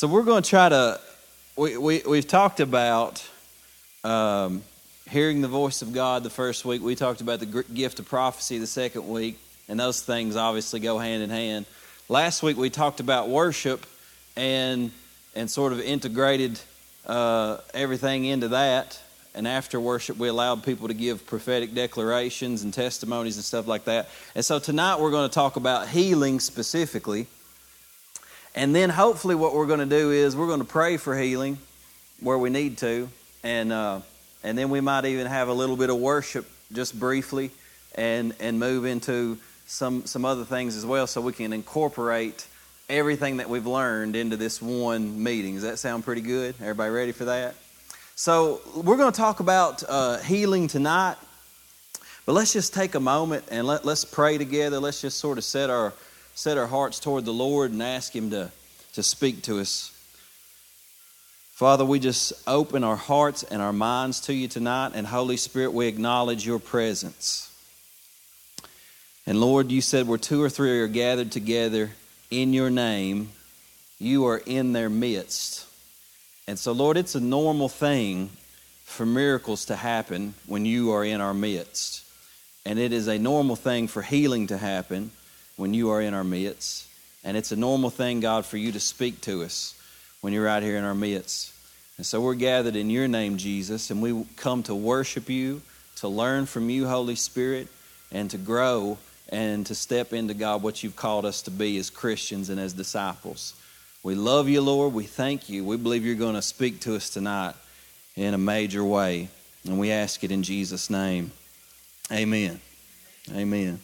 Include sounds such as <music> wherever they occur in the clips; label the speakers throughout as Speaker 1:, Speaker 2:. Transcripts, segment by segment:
Speaker 1: So we're going to try to. We, we we've talked about um, hearing the voice of God the first week. We talked about the gift of prophecy the second week, and those things obviously go hand in hand. Last week we talked about worship and and sort of integrated uh, everything into that. And after worship, we allowed people to give prophetic declarations and testimonies and stuff like that. And so tonight we're going to talk about healing specifically. And then hopefully, what we're going to do is we're going to pray for healing where we need to. And, uh, and then we might even have a little bit of worship just briefly and, and move into some, some other things as well so we can incorporate everything that we've learned into this one meeting. Does that sound pretty good? Everybody ready for that? So, we're going to talk about uh, healing tonight, but let's just take a moment and let, let's pray together. Let's just sort of set our, set our hearts toward the Lord and ask Him to, to speak to us. Father, we just open our hearts and our minds to you tonight, and Holy Spirit, we acknowledge your presence. And Lord, you said where two or three are gathered together in your name, you are in their midst. And so, Lord, it's a normal thing for miracles to happen when you are in our midst. And it is a normal thing for healing to happen when you are in our midst. And it's a normal thing, God, for you to speak to us when you're right here in our midst. And so we're gathered in your name, Jesus, and we come to worship you, to learn from you, Holy Spirit, and to grow and to step into, God, what you've called us to be as Christians and as disciples. We love you, Lord. We thank you. We believe you're going to speak to us tonight in a major way. And we ask it in Jesus' name. Amen. Amen.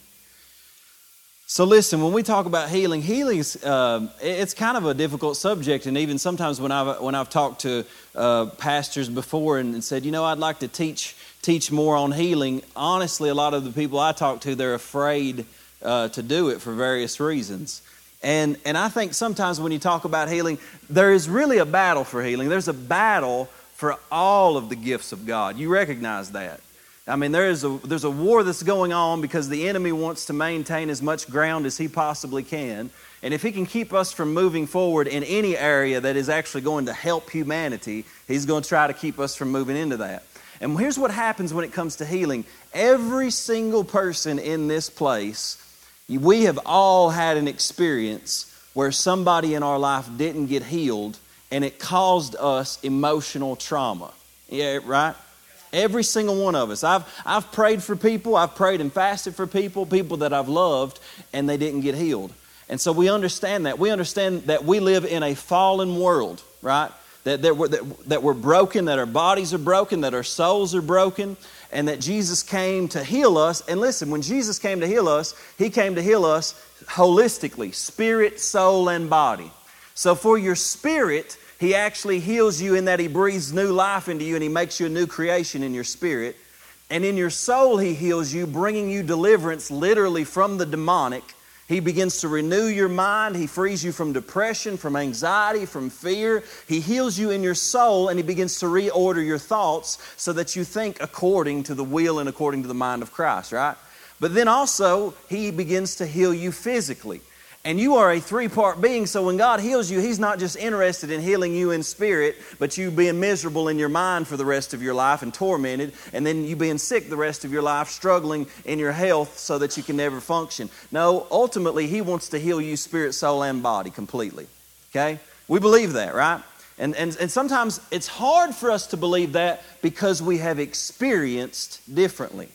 Speaker 1: So listen, when we talk about healing, healing uh, it's kind of a difficult subject, and even sometimes when I've when I've talked to uh, pastors before and, and, said, you know, I'd like to teach teach more on healing. Honestly, a lot of the people I talk to, they're afraid uh, to do it for various reasons. And and I think sometimes when you talk about healing, there is really a battle for healing. There's a battle for all of the gifts of God. You recognize that. I mean, there is a, there's a war that's going on because the enemy wants to maintain as much ground as he possibly can. And if he can keep us from moving forward in any area that is actually going to help humanity, he's going to try to keep us from moving into that. And here's what happens when it comes to healing every single person in this place, we have all had an experience where somebody in our life didn't get healed and it caused us emotional trauma. Yeah, right? Every single one of us. I've, I've prayed for people, I've prayed and fasted for people, people that I've loved, and they didn't get healed. And so we understand that. We understand that we live in a fallen world, right? That, that, we're, that, that we're broken, that our bodies are broken, that our souls are broken, and that Jesus came to heal us. And listen, when Jesus came to heal us, He came to heal us holistically spirit, soul, and body. So for your spirit, he actually heals you in that He breathes new life into you and He makes you a new creation in your spirit. And in your soul, He heals you, bringing you deliverance literally from the demonic. He begins to renew your mind. He frees you from depression, from anxiety, from fear. He heals you in your soul and He begins to reorder your thoughts so that you think according to the will and according to the mind of Christ, right? But then also, He begins to heal you physically. And you are a three part being, so when God heals you, He's not just interested in healing you in spirit, but you being miserable in your mind for the rest of your life and tormented, and then you being sick the rest of your life, struggling in your health so that you can never function. No, ultimately, He wants to heal you spirit, soul, and body completely. Okay? We believe that, right? And, and, and sometimes it's hard for us to believe that because we have experienced differently.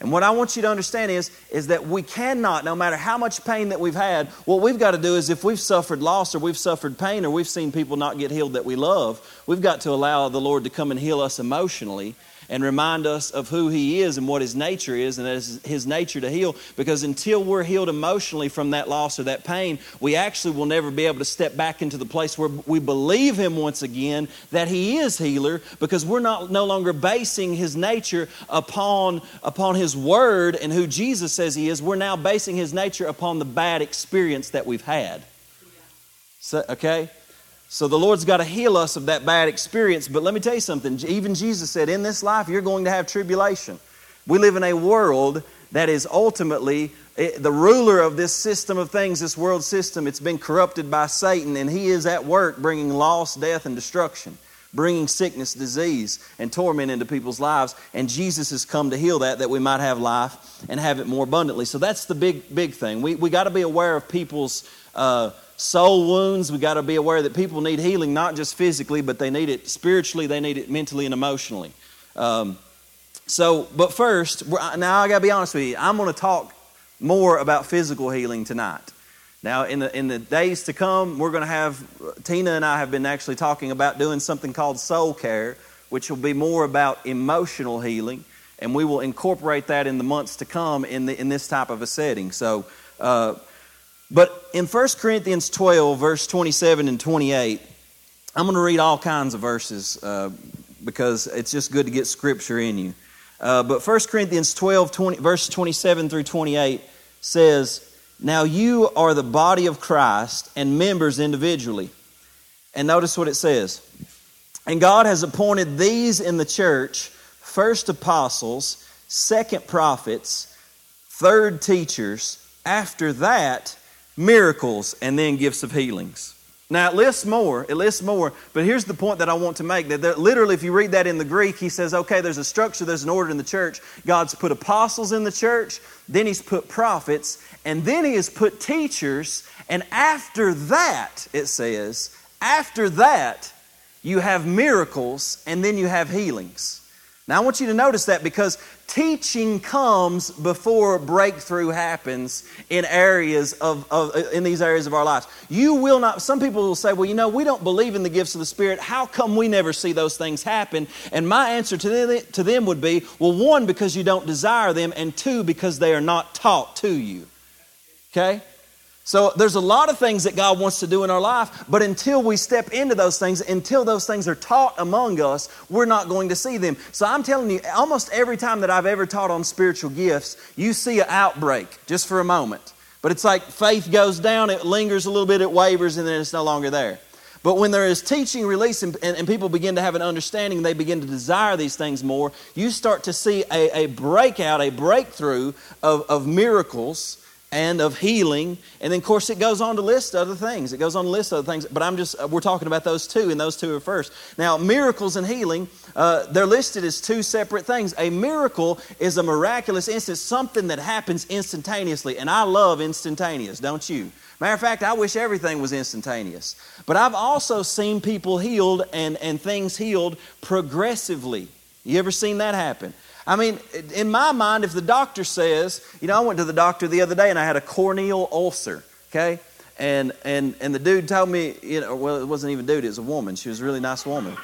Speaker 1: And what I want you to understand is, is that we cannot, no matter how much pain that we've had, what we've got to do is if we've suffered loss or we've suffered pain or we've seen people not get healed that we love, we've got to allow the Lord to come and heal us emotionally and remind us of who He is and what His nature is, and that is His nature to heal. Because until we're healed emotionally from that loss or that pain, we actually will never be able to step back into the place where we believe Him once again that He is healer, because we're not no longer basing His nature upon, upon His Word and who Jesus says He is. We're now basing His nature upon the bad experience that we've had. So, okay? So the Lord's got to heal us of that bad experience. But let me tell you something. Even Jesus said, in this life, you're going to have tribulation. We live in a world that is ultimately eh, the ruler of this system of things, this world system. It's been corrupted by Satan, and he is at work bringing loss, death, and destruction, bringing sickness, disease, and torment into people's lives. And Jesus has come to heal that, that we might have life and have it more abundantly. So that's the big, big thing. We, we got to be aware of people's. Uh, soul wounds. We got to be aware that people need healing, not just physically, but they need it spiritually, they need it mentally and emotionally. Um, so, but first, now I got to be honest with you. I'm going to talk more about physical healing tonight. Now, in the, in the days to come, we're going to have, Tina and I have been actually talking about doing something called soul care, which will be more about emotional healing, and we will incorporate that in the months to come in, the, in this type of a setting. So, uh, but in 1 Corinthians 12, verse 27 and 28, I'm going to read all kinds of verses uh, because it's just good to get scripture in you. Uh, but 1 Corinthians 12, 20, verse 27 through 28 says, Now you are the body of Christ and members individually. And notice what it says. And God has appointed these in the church first apostles, second prophets, third teachers, after that, miracles, and then gifts of healings. Now it lists more, it lists more, but here's the point that I want to make that literally, if you read that in the Greek, he says, okay, there's a structure, there's an order in the church. God's put apostles in the church, then he's put prophets, and then he has put teachers, and after that, it says, after that, you have miracles, and then you have healings. Now, I want you to notice that because teaching comes before breakthrough happens in areas of, of, in these areas of our lives. You will not, some people will say, well, you know, we don't believe in the gifts of the Spirit. How come we never see those things happen? And my answer to them, to them would be, well, one, because you don't desire them, and two, because they are not taught to you. Okay? So there's a lot of things that God wants to do in our life, but until we step into those things, until those things are taught among us, we're not going to see them. So I'm telling you, almost every time that I've ever taught on spiritual gifts, you see an outbreak just for a moment. But it's like faith goes down, it lingers a little bit, it wavers, and then it's no longer there. But when there is teaching release and, and, and, people begin to have an understanding, they begin to desire these things more, you start to see a, a breakout, a breakthrough of, of miracles and of healing. And then, of course, it goes on to list other things. It goes on to list other things, but I'm just, uh, we're talking about those two, and those two are first. Now, miracles and healing, uh, they're listed as two separate things. A miracle is a miraculous instance, something that happens instantaneously. And I love instantaneous, don't you? Matter of fact, I wish everything was instantaneous. But I've also seen people healed and, and things healed progressively. You ever seen that happen? I mean, in my mind, if the doctor says, you know, I went to the doctor the other day and I had a corneal ulcer, okay? And, and, and the dude told me, you know, well, it wasn't even dude, it was a woman. She was a really nice woman.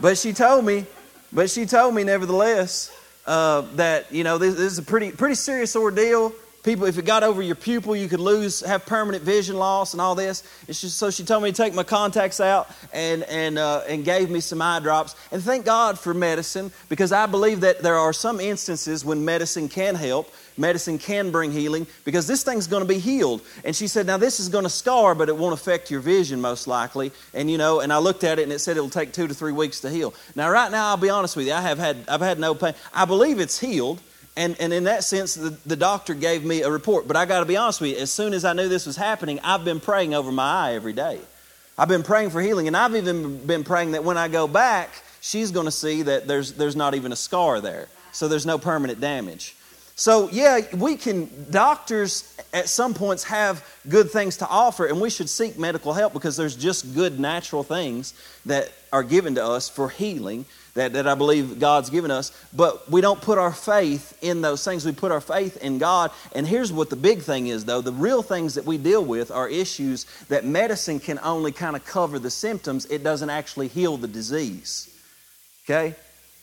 Speaker 1: But she told me, but she told me nevertheless uh, that, you know, this, this is a pretty, pretty serious ordeal people, if it got over your pupil, you could lose, have permanent vision loss and all this. Just, so she told me to take my contacts out and, and, uh, and gave me some eye drops. And thank God for medicine because I believe that there are some instances when medicine can help. Medicine can bring healing because this thing's going to be healed. And she said, Now, this is going to scar, but it won't affect your vision most likely. And, you know, and I looked at it and it said it'll take two to three weeks to heal. Now, right now, I'll be honest with you, I have had, I've had no pain. I believe it's healed. And, and in that sense, the, the doctor gave me a report. But I got to be honest with you, as soon as I knew this was happening, I've been praying over my eye every day. I've been praying for healing. And I've even been praying that when I go back, she's going to see that there's, there's not even a scar there. So there's no permanent damage. So, yeah, we can, doctors at some points have good things to offer, and we should seek medical help because there's just good natural things that are given to us for healing that, that I believe God's given us, but we don't put our faith in those things. We put our faith in God. And here's what the big thing is, though the real things that we deal with are issues that medicine can only kind of cover the symptoms, it doesn't actually heal the disease. Okay?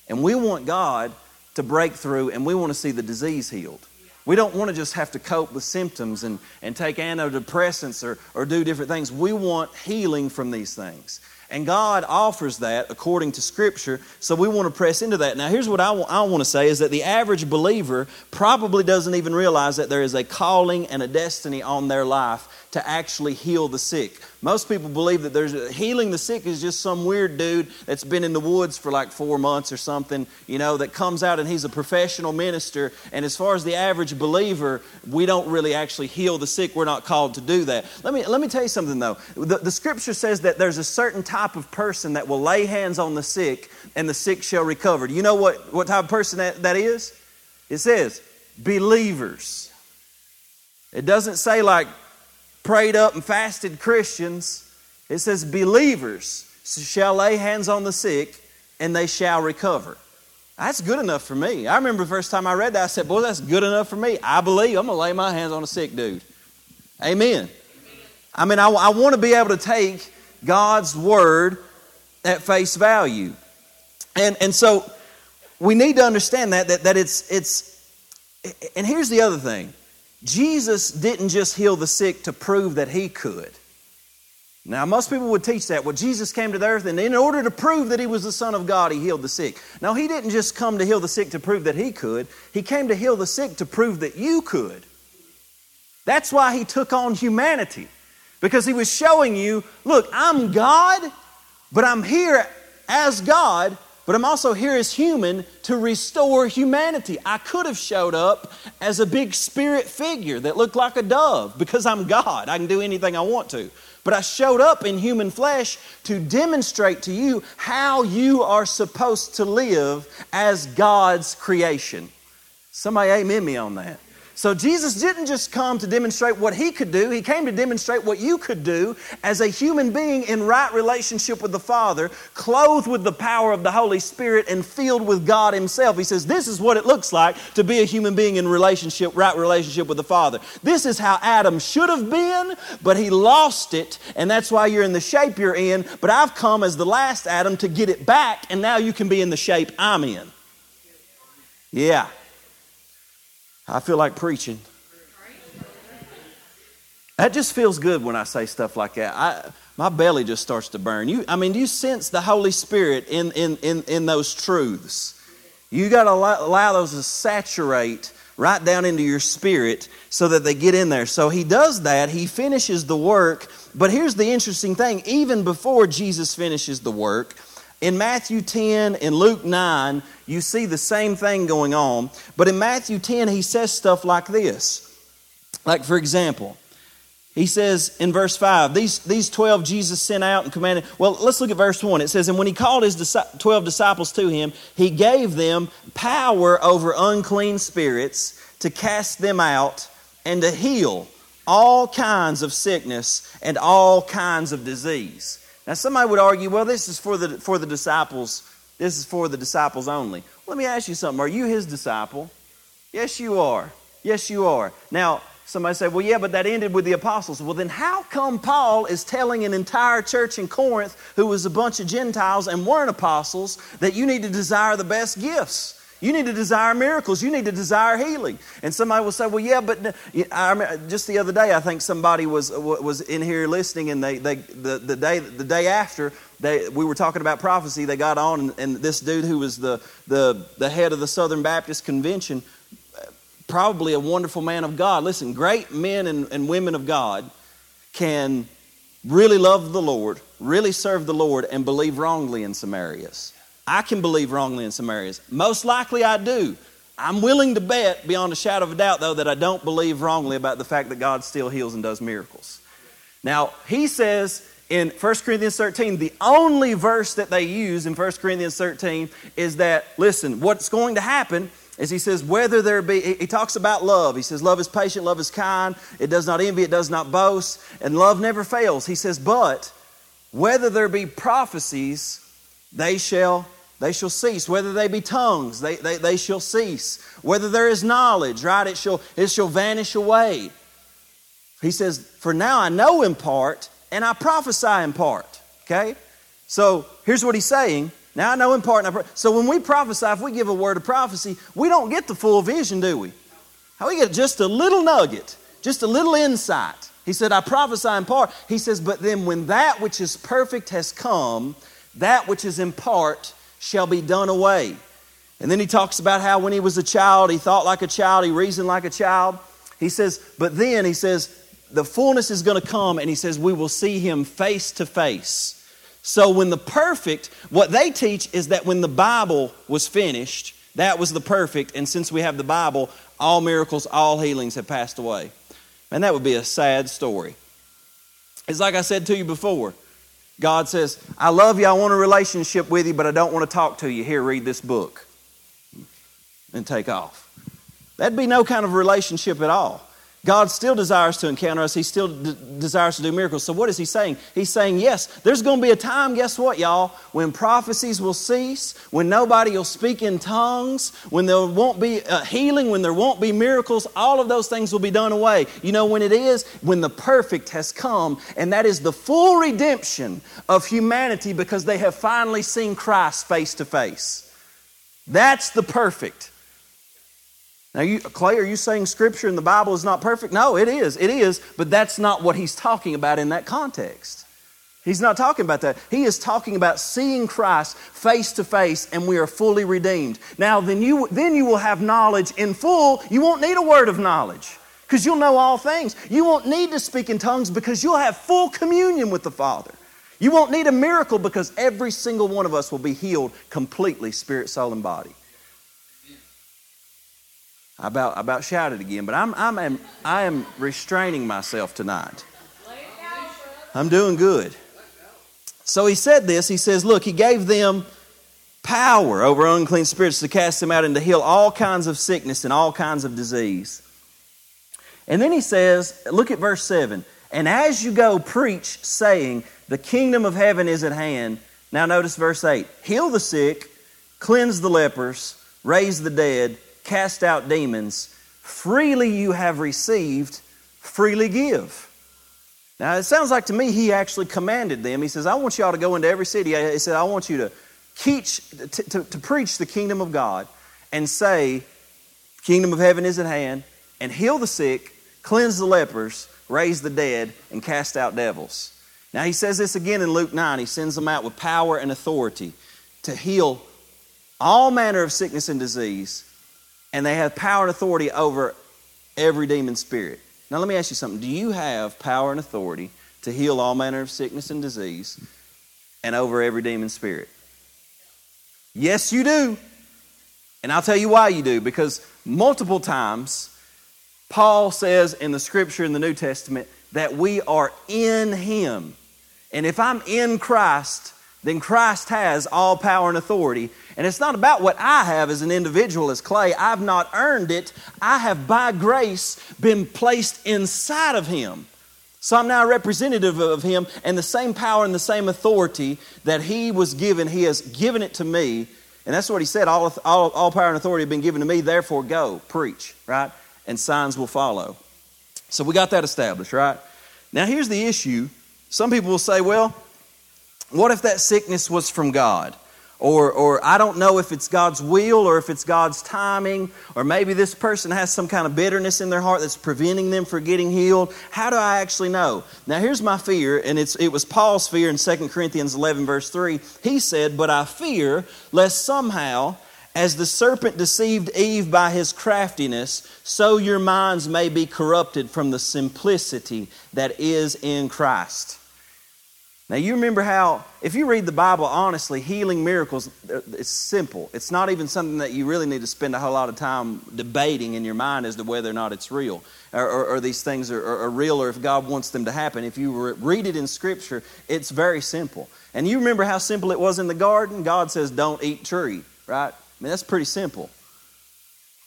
Speaker 1: And we want God to break through and we want to see the disease healed. We don't want to just have to cope with symptoms and, and take antidepressants or, or do different things. We want healing from these things. And God offers that according to Scripture, so we want to press into that. Now, here's what I want, I want to say is that the average believer probably doesn't even realize that there is a calling and a destiny on their life to actually heal the sick. Most people believe that there's healing the sick is just some weird dude that's been in the woods for like four months or something, you know, that comes out and he's a professional minister. And as far as the average believer, we don't really actually heal the sick. We're not called to do that. Let me, let me tell you something though. The, the scripture says that there's a certain type of person that will lay hands on the sick and the sick shall recover. Do you know what, what type of person that, that is? It says believers. It doesn't say like prayed up and fasted Christians. It says, believers shall lay hands on the sick and they shall recover. That's good enough for me. I remember the first time I read that, I said, Boy, that's good enough for me. I believe I'm going to lay my hands on a sick dude. Amen. I mean, I, I want to be able to take God's word at face value. And, and so we need to understand that, that, that it's, it's, and here's the other thing Jesus didn't just heal the sick to prove that he could. Now, most people would teach that. Well, Jesus came to the earth, and in order to prove that he was the Son of God, he healed the sick. Now, he didn't just come to heal the sick to prove that he could, he came to heal the sick to prove that you could. That's why he took on humanity, because he was showing you look, I'm God, but I'm here as God but I'm also here as human to restore humanity. I could have showed up as a big spirit figure that looked like a dove because I'm God. I can do anything I want to. But I showed up in human flesh to demonstrate to you how you are supposed to live as God's creation. Somebody amen me on that. So Jesus didn't just come to demonstrate what he could do, he came to demonstrate what you could do as a human being in right relationship with the Father, clothed with the power of the Holy Spirit and filled with God himself. He says, "This is what it looks like to be a human being in relationship, right relationship with the Father. This is how Adam should have been, but he lost it, and that's why you're in the shape you're in, but I've come as the last Adam to get it back, and now you can be in the shape I'm in." Yeah. I feel like preaching. That just feels good when I say stuff like that. I, my belly just starts to burn. You, I mean, you sense the Holy Spirit in, in, in, in those truths. You got to allow, allow those to saturate right down into your spirit so that they get in there. So he does that. He finishes the work. But here's the interesting thing even before Jesus finishes the work, in Matthew 10 and Luke 9, you see the same thing going on. But in Matthew 10, he says stuff like this. Like, for example, he says in verse 5, these, these 12 Jesus sent out and commanded. Well, let's look at verse 1. It says, And when he called his 12 disciples to him, he gave them power over unclean spirits to cast them out and to heal all kinds of sickness and all kinds of disease. Now, somebody would argue, well, this is for the, for the disciples. This is for the disciples only. Let me ask you something. Are you his disciple? Yes, you are. Yes, you are. Now, somebody say, well, yeah, but that ended with the apostles. Well, then how come Paul is telling an entire church in Corinth, who was a bunch of Gentiles and weren't apostles, that you need to desire the best gifts? You need to desire miracles. You need to desire healing. And somebody will say, well, yeah, but I, just the other day, I think somebody was, uh, was in here listening, and they, they, the, the, day, the day after, they, we were talking about prophecy. They got on, and, and this dude who was the, the, the head of the Southern Baptist Convention, uh, probably a wonderful man of God. Listen, great men and, and women of God can really love the Lord, really serve the Lord, and believe wrongly in some areas. I can believe wrongly in some areas. Most likely I do. I'm willing to bet, beyond a shadow of a doubt, though, that I don't believe wrongly about the fact that God still heals and does miracles. Now, he says in 1 Corinthians 13, the only verse that they use in 1 Corinthians 13 is that, listen, what's going to happen is he says, whether there be, he talks about love. He says, love is patient, love is kind, it does not envy, it does not boast, and love never fails. He says, but whether there be prophecies, they shall they shall cease. Whether they be tongues, they, they, they shall cease. Whether there is knowledge, right, it shall, it shall vanish away. He says, For now I know in part, and I prophesy in part. Okay? So here's what he's saying. Now I know in part. Pro- so when we prophesy, if we give a word of prophecy, we don't get the full vision, do we? How we get just a little nugget, just a little insight. He said, I prophesy in part. He says, But then when that which is perfect has come, that which is in part shall be done away. And then he talks about how when he was a child, he thought like a child, he reasoned like a child. He says, But then he says, the fullness is going to come, and he says, we will see him face to face. So when the perfect, what they teach is that when the Bible was finished, that was the perfect, and since we have the Bible, all miracles, all healings have passed away. And that would be a sad story. It's like I said to you before. God says, I love you, I want a relationship with you, but I don't want to talk to you. Here, read this book. And take off. That'd be no kind of relationship at all. God still desires to encounter us. He still desires to do miracles. So, what is He saying? He's saying, yes, there's going to be a time, guess what, y'all, when prophecies will cease, when nobody will speak in tongues, when there won't be uh, healing, when there won't be miracles. All of those things will be done away. You know when it is? When the perfect has come, and that is the full redemption of humanity because they have finally seen Christ face to face. That's the perfect. Now, you, Clay, are you saying Scripture and the Bible is not perfect? No, it is. It is, but that's not what he's talking about in that context. He's not talking about that. He is talking about seeing Christ face to face and we are fully redeemed. Now, then you, then you will have knowledge in full. You won't need a word of knowledge because you'll know all things. You won't need to speak in tongues because you'll have full communion with the Father. You won't need a miracle because every single one of us will be healed completely, spirit, soul, and body. I about, I about shouted again, but I'm, I'm, I am restraining myself tonight. I'm doing good. So he said this. He says, Look, he gave them power over unclean spirits to cast them out and to heal all kinds of sickness and all kinds of disease. And then he says, Look at verse 7. And as you go, preach, saying, The kingdom of heaven is at hand. Now notice verse 8 Heal the sick, cleanse the lepers, raise the dead cast out demons. Freely you have received, freely give. Now, it sounds like to me he actually commanded them. He says, I want y'all to go into every city. He said, I want you to teach, to, to, to preach the kingdom of God and say, Kingdom of heaven is at hand, and heal the sick, cleanse the lepers, raise the dead, and cast out devils. Now, he says this again in Luke 9. He sends them out with power and authority to heal all manner of sickness and disease and they have power and authority over every demon spirit. Now, let me ask you something. Do you have power and authority to heal all manner of sickness and disease and over every demon spirit? Yes, you do. And I'll tell you why you do. Because multiple times, Paul says in the scripture in the New Testament that we are in Him. And if I'm in Christ, then Christ has all power and authority. And it's not about what I have as an individual, as Clay. I've not earned it. I have, by grace, been placed inside of Him. So I'm now representative of Him, and the same power and the same authority that He was given, He has given it to me. And that's what He said all, all, all power and authority have been given to me, therefore go, preach, right? And signs will follow. So we got that established, right? Now here's the issue. Some people will say, well, what if that sickness was from God? Or, or I don't know if it's God's will or if it's God's timing, or maybe this person has some kind of bitterness in their heart that's preventing them from getting healed. How do I actually know? Now, here's my fear, and it's, it was Paul's fear in 2 Corinthians 11, verse 3. He said, But I fear lest somehow, as the serpent deceived Eve by his craftiness, so your minds may be corrupted from the simplicity that is in Christ. Now, you remember how, if you read the Bible honestly, healing miracles, uh, it's simple. It's not even something that you really need to spend a whole lot of time debating in your mind as to whether or not it's real, or, or, or these things are, are, are, real, or if God wants them to happen. If you read it in Scripture, it's very simple. And you remember how simple it was in the garden? God says, don't eat tree, right? I mean, that's pretty simple.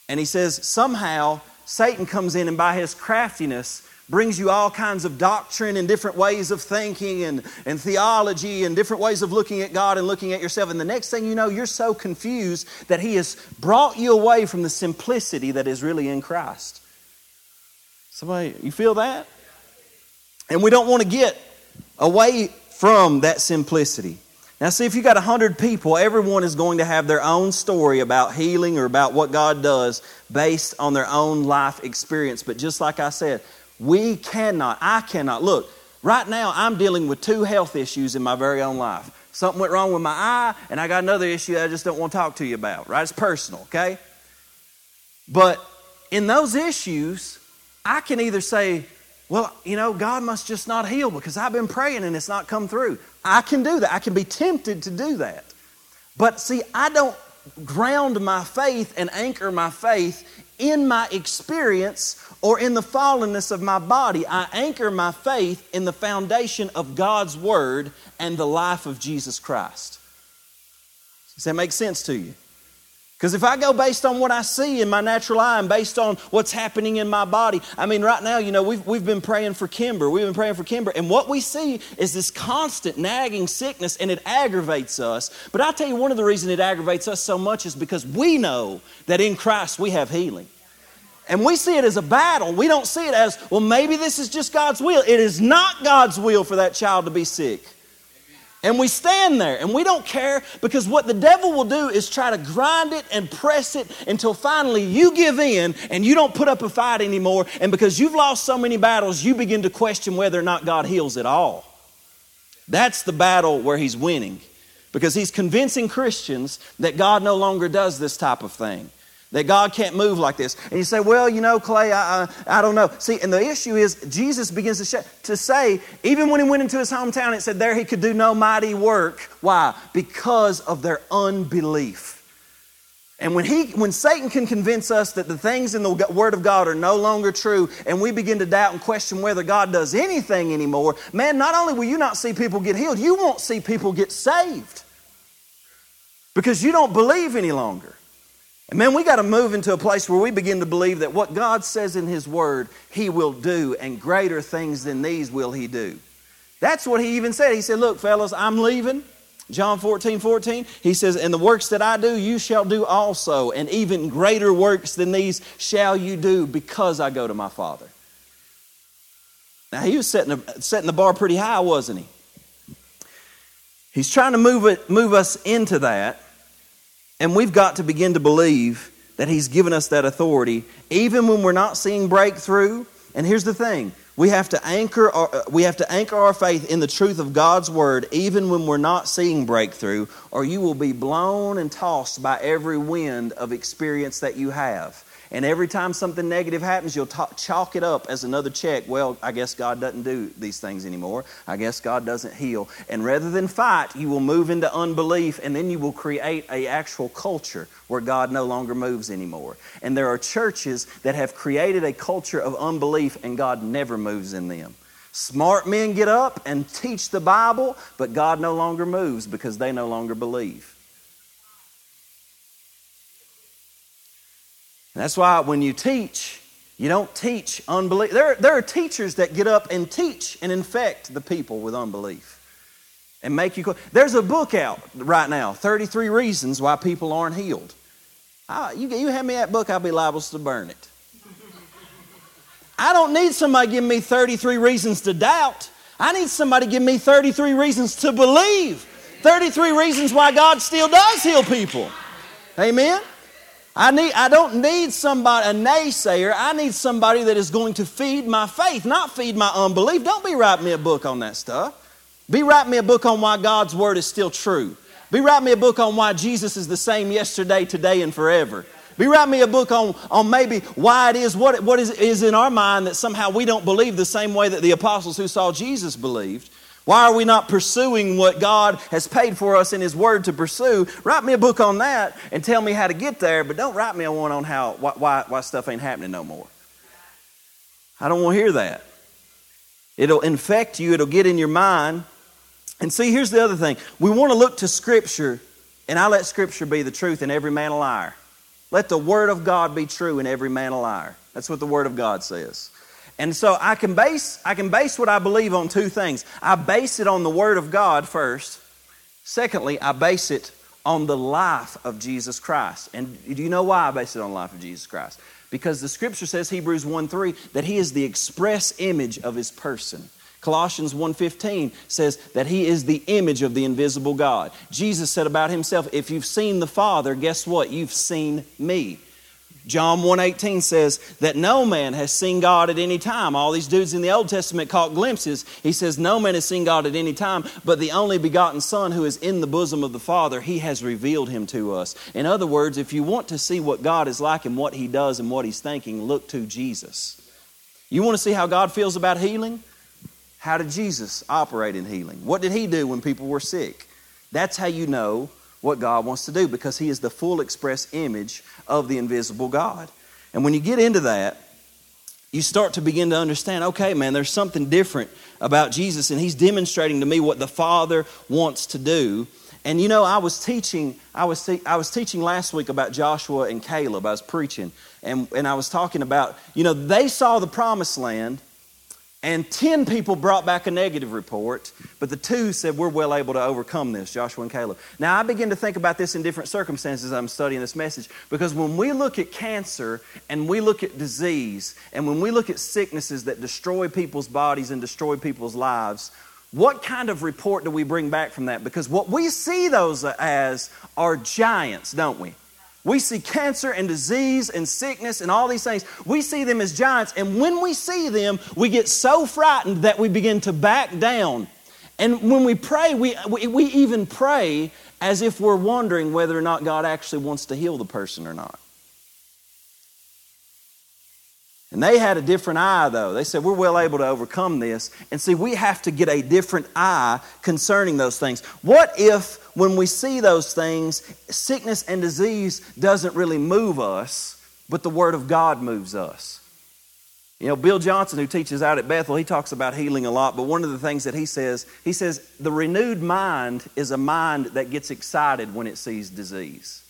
Speaker 1: And He says, somehow, Satan comes in and by his craftiness, brings you all kinds of doctrine and different ways of thinking and, and theology and different ways of looking at God and looking at yourself. And the next thing you know, you're so confused that He has brought you away from the simplicity that is really in Christ. Somebody, you feel that? And we don't want to get away from that simplicity. Now, see, if you got 100 people, everyone is going to have their own story about healing or about what God does based on their own life experience. But just like I said, We cannot, I cannot. Look, right now I'm dealing with two health issues in my very own life. Something went wrong with my eye, and I got another issue I just don't want to talk to you about, right? It's personal, okay? But in those issues, I can either say, well, you know, God must just not heal because I've been praying and it's not come through. I can do that. I can be tempted to do that. But see, I don't ground my faith and anchor my faith in my experience or in the fallenness of my body. I anchor my faith in the foundation of God's Word and the life of Jesus Christ. Does that make sense to you? Because if I go based on what I see in my natural eye and based on what's happening in my body, I mean, right now, you know, we've, we've been praying for Kimber. We've been praying for Kimber. And what we see is this constant nagging sickness, and it aggravates us. But i tell you, one of the reasons it aggravates us so much is because we know that in Christ we have healing. And we see it as a battle. We don't see it as, well, maybe this is just God's will. It is not God's will for that child to be sick. And we stand there and we don't care because what the devil will do is try to grind it and press it until finally you give in and you don't put up a fight anymore. And because you've lost so many battles, you begin to question whether or not God heals at all. That's the battle where he's winning because he's convincing Christians that God no longer does this type of thing. That God can't move like this. And you say, well, you know, Clay, I, I, I don't know. See, and the issue is, Jesus begins to, sh- to say, even when he went into his hometown, it said there he could do no mighty work. Why? Because of their unbelief. And when, he, when Satan can convince us that the things in the Word of God are no longer true, and we begin to doubt and question whether God does anything anymore, man, not only will you not see people get healed, you won't see people get saved because you don't believe any longer. And man, we got to move into a place where we begin to believe that what God says in His Word, He will do, and greater things than these will He do. That's what He even said. He said, Look, fellas, I'm leaving. John 14, 14, He says, And the works that I do, you shall do also, and even greater works than these shall you do because I go to my Father. Now, He was setting setting the bar pretty high, wasn't He? He's trying to move, it, move us into that. And we've got to begin to believe that He's given us that authority, even when we're not seeing breakthrough. And here's the thing we have to anchor our, uh, we have to anchor our faith in the truth of God's word even when we're not seeing breakthrough or you will be blown and tossed by every wind of experience that you have and every time something negative happens, you'll talk, chalk it up as another check. Well, I guess God doesn't do these things anymore. I guess God doesn't heal. And rather than fight, you will move into unbelief, and then you will create a actual culture where God no longer moves anymore. And there are churches that have created a culture of unbelief, and God never moves in them. Smart men get up and teach the Bible, but God no longer moves because they no longer believe. That's why when you teach, you don't teach unbelief. There, there are teachers that get up and teach and infect the people with unbelief and make you. There's a book out right now 33 Reasons Why People Aren't Healed. I, you, you hand me that book, I'll be liable to burn it. I don't need somebody giving me 33 reasons to doubt. I need somebody give me 33 reasons to believe. 33 reasons why God still does heal people. Amen? I, need, I don't need somebody, a naysayer. I need somebody that is going to feed my faith, not feed my unbelief. Don't be writing me a book on that stuff. Be writing me a book on why God's word is still true. Be writing me a book on why Jesus is the same yesterday, today, and forever. Be writing me a book on, on maybe why it is, what, what is, is in our mind that somehow we don't believe the same way that the apostles who saw Jesus believed. Why are we not pursuing what God has paid for us in His Word to pursue? Write me a book on that and tell me how to get there, but don't write me a one on how why, why stuff ain't happening no more. I don't want to hear that. It'll infect you, it'll get in your mind. And see, here's the other thing we want to look to Scripture, and I let Scripture be the truth and every man a liar. Let the Word of God be true and every man a liar. That's what the Word of God says. And so I can base I can base what I believe on two things. I base it on the word of God first. Secondly, I base it on the life of Jesus Christ. And do you know why I base it on the life of Jesus Christ? Because the scripture says Hebrews 1 3 that he is the express image of his person. Colossians 1:15 says that he is the image of the invisible God. Jesus said about himself, if you've seen the Father, guess what? You've seen me. John 1:18 says that no man has seen God at any time. All these dudes in the Old Testament caught glimpses. He says no man has seen God at any time, but the only begotten Son who is in the bosom of the Father, he has revealed him to us. In other words, if you want to see what God is like and what he does and what he's thinking, look to Jesus. You want to see how God feels about healing? How did Jesus operate in healing? What did he do when people were sick? That's how you know what God wants to do because He is the full express image of the invisible God. And when you get into that, you start to begin to understand okay, man, there's something different about Jesus, and He's demonstrating to me what the Father wants to do. And you know, I was teaching, I was, te- I was teaching last week about Joshua and Caleb. I was preaching, and, and I was talking about, you know, they saw the promised land, and 10 people brought back a negative report, but the two said, We're well able to overcome this, Joshua and Caleb. Now, I begin to think about this in different circumstances I'm studying this message, because when we look at cancer and we look at disease, and when we look at sicknesses that destroy people's bodies and destroy people's lives, what kind of report do we bring back from that? Because what we see those as are giants, don't we? We see cancer and disease and sickness and all these things. We see them as giants. And when we see them, we get so frightened that we begin to back down. And when we pray, we, we, we even pray as if we're wondering whether or not God actually wants to heal the person or not. And they had a different eye, though. They said, We're well able to overcome this. And see, we have to get a different eye concerning those things. What if, when we see those things, sickness and disease doesn't really move us, but the Word of God moves us? You know, Bill Johnson, who teaches out at Bethel, he talks about healing a lot, but one of the things that he says, he says, the renewed mind is a mind that gets excited when it sees disease.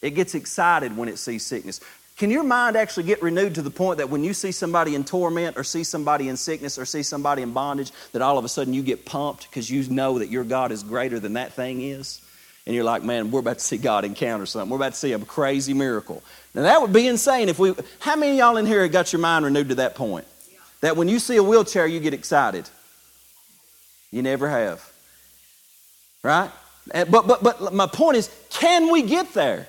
Speaker 1: It gets excited when it sees sickness. Can your mind actually get renewed to the point that when you see somebody in torment or see somebody in sickness or see somebody in bondage, that all of a sudden you get pumped because you know that your God is greater than that thing is? And you're like, man, we're about to see God encounter something. We're about to see a crazy miracle. Now that would be insane if we. How many y'all in here got your mind renewed to that point? That when you see a wheelchair, you get excited. You never have, right? Eh, but but but my point is, can we get there?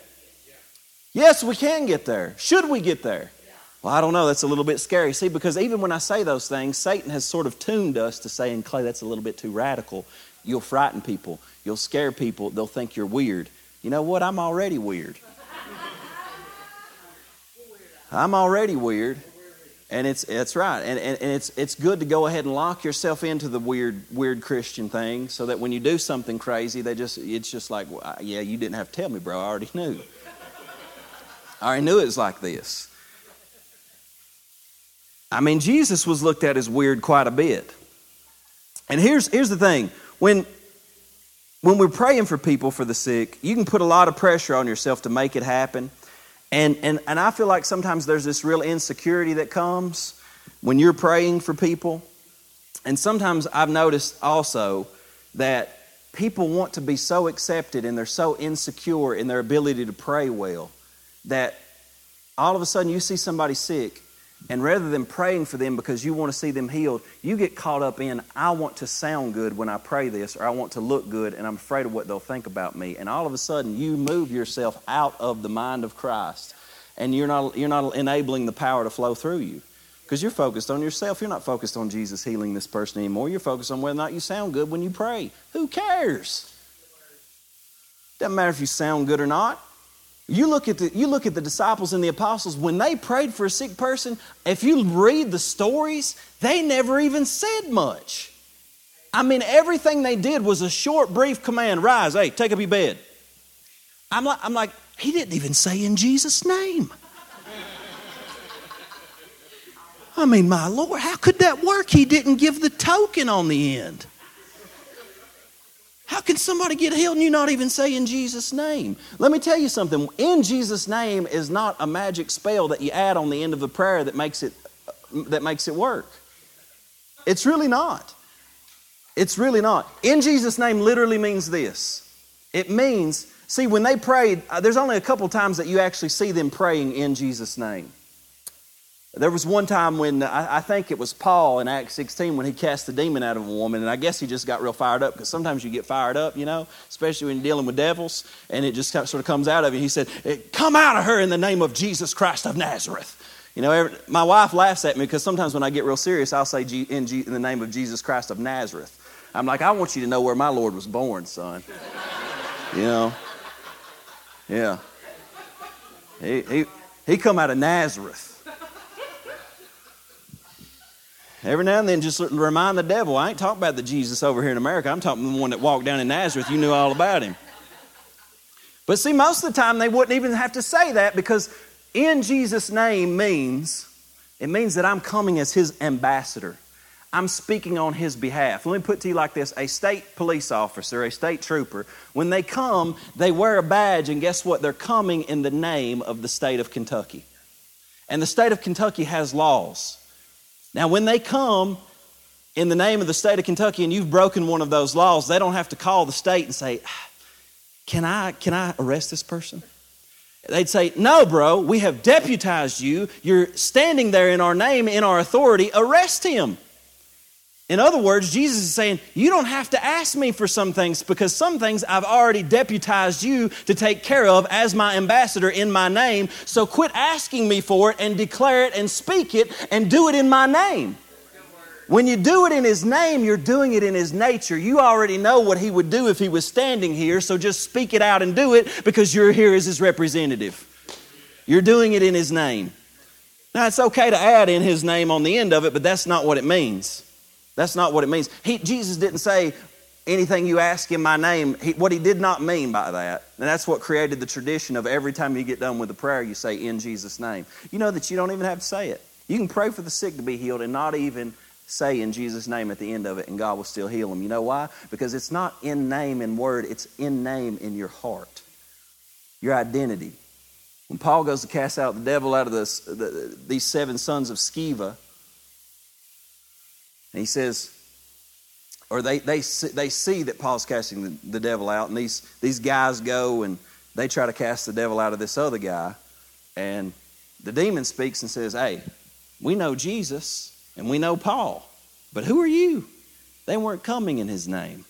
Speaker 1: Yes, we can get there. Should we get there? Well, I don't know. That's a little bit scary. See, because even when I say those things, Satan has sort of tuned us to saying, Clay, that's a little bit too radical. You'll frighten people. You'll scare people. They'll think you're weird. You know what? I'm already weird. I'm already weird. And it's, it's right. And, and, and, it's, it's good to go ahead and lock yourself into the weird, weird Christian thing so that when you do something crazy, they just, it's just like, well, yeah, you didn't have to tell me, bro. I already knew. I already knew it was like this. I mean, Jesus was looked at as weird quite a bit. And here's, here's the thing when, when we're praying for people for the sick, you can put a lot of pressure on yourself to make it happen. And, and, and I feel like sometimes there's this real insecurity that comes when you're praying for people. And sometimes I've noticed also that people want to be so accepted and they're so insecure in their ability to pray well that all of a sudden you see somebody sick, and rather than praying for them because you want to see them healed, you get caught up in, I want to sound good when I pray this, or I want to look good, and I'm afraid of what they'll think about me. And all of a sudden, you move yourself out of the mind of Christ, and you're not, you're not enabling the power to flow through you. Because you're focused on yourself. You're not focused on Jesus healing this person anymore. You're focused on whether or not you sound good when you pray. Who cares? Doesn't matter if you sound good or not. You look, at the, you look at the disciples and the apostles, when they prayed for a sick person, if you read the stories, they never even said much. I mean, everything they did was a short, brief command rise, hey, take up your bed. I'm like, I'm like he didn't even say in Jesus' name. I mean, my Lord, how could that work? He didn't give the token on the end. How can somebody get healed and you not even say in Jesus' name? Let me tell you something. In Jesus' name is not a magic spell that you add on the end of the prayer that makes it, that makes it work. It's really not. It's really not. In Jesus' name literally means this. It means, see, when they prayed, uh, there's only a couple times that you actually see them praying in Jesus' name. There was one time when uh, I, I, think it was Paul in Acts 16 when he cast the demon out of a woman, and I guess he just got real fired up because sometimes you get fired up, you know, especially when you're dealing with devils, and it just sort of comes out of you. He said, eh, Come out of her in the name of Jesus Christ of Nazareth. You know, every, my wife laughs at me because sometimes when I get real serious, I'll say G, in, G, in the name of Jesus Christ of Nazareth. I'm like, I want you to know where my Lord was born, son. <laughs> you know? Yeah. He, he, he come out of Nazareth. Every now and then, just remind the devil, I ain't talking about the Jesus over here in America. I'm talking the one that walked down in Nazareth. You knew all about him. But see, most of the time, they wouldn't even have to say that because in Jesus' name means, it means that I'm coming as his ambassador. I'm speaking on his behalf. Let me put to you like this a state police officer, a state trooper, when they come, they wear a badge, and guess what? They're coming in the name of the state of Kentucky. And the state of Kentucky has laws. Now, when they come in the name of the state of Kentucky and you've broken one of those laws, they don't have to call the state and say, Can I, can I arrest this person? They'd say, No, bro, we have deputized you. You're standing there in our name, in our authority. Arrest him. In other words, Jesus is saying, You don't have to ask me for some things because some things I've already deputized you to take care of as my ambassador in my name. So quit asking me for it and declare it and speak it and do it in my name. When you do it in His name, you're doing it in His nature. You already know what He would do if He was standing here, so just speak it out and do it because you're here as His representative. You're doing it in His name. Now, it's okay to add in His name on the end of it, but that's not what it means. That's not what it means. He, Jesus didn't say, anything you ask in my name. He, what he did not mean by that, and that's what created the tradition of every time you get done with a prayer, you say, in Jesus' name. You know that you don't even have to say it. You can pray for the sick to be healed and not even say in Jesus' name at the end of it, and God will still heal them. You know why? Because it's not in name and word, it's in name in your heart, your identity. When Paul goes to cast out the devil out of this, the, these seven sons of Sceva, and he says, or they, they, they see that Paul's casting the, the devil out, and these, these guys go and they try to cast the devil out of this other guy. And the demon speaks and says, Hey, we know Jesus and we know Paul, but who are you? They weren't coming in his name.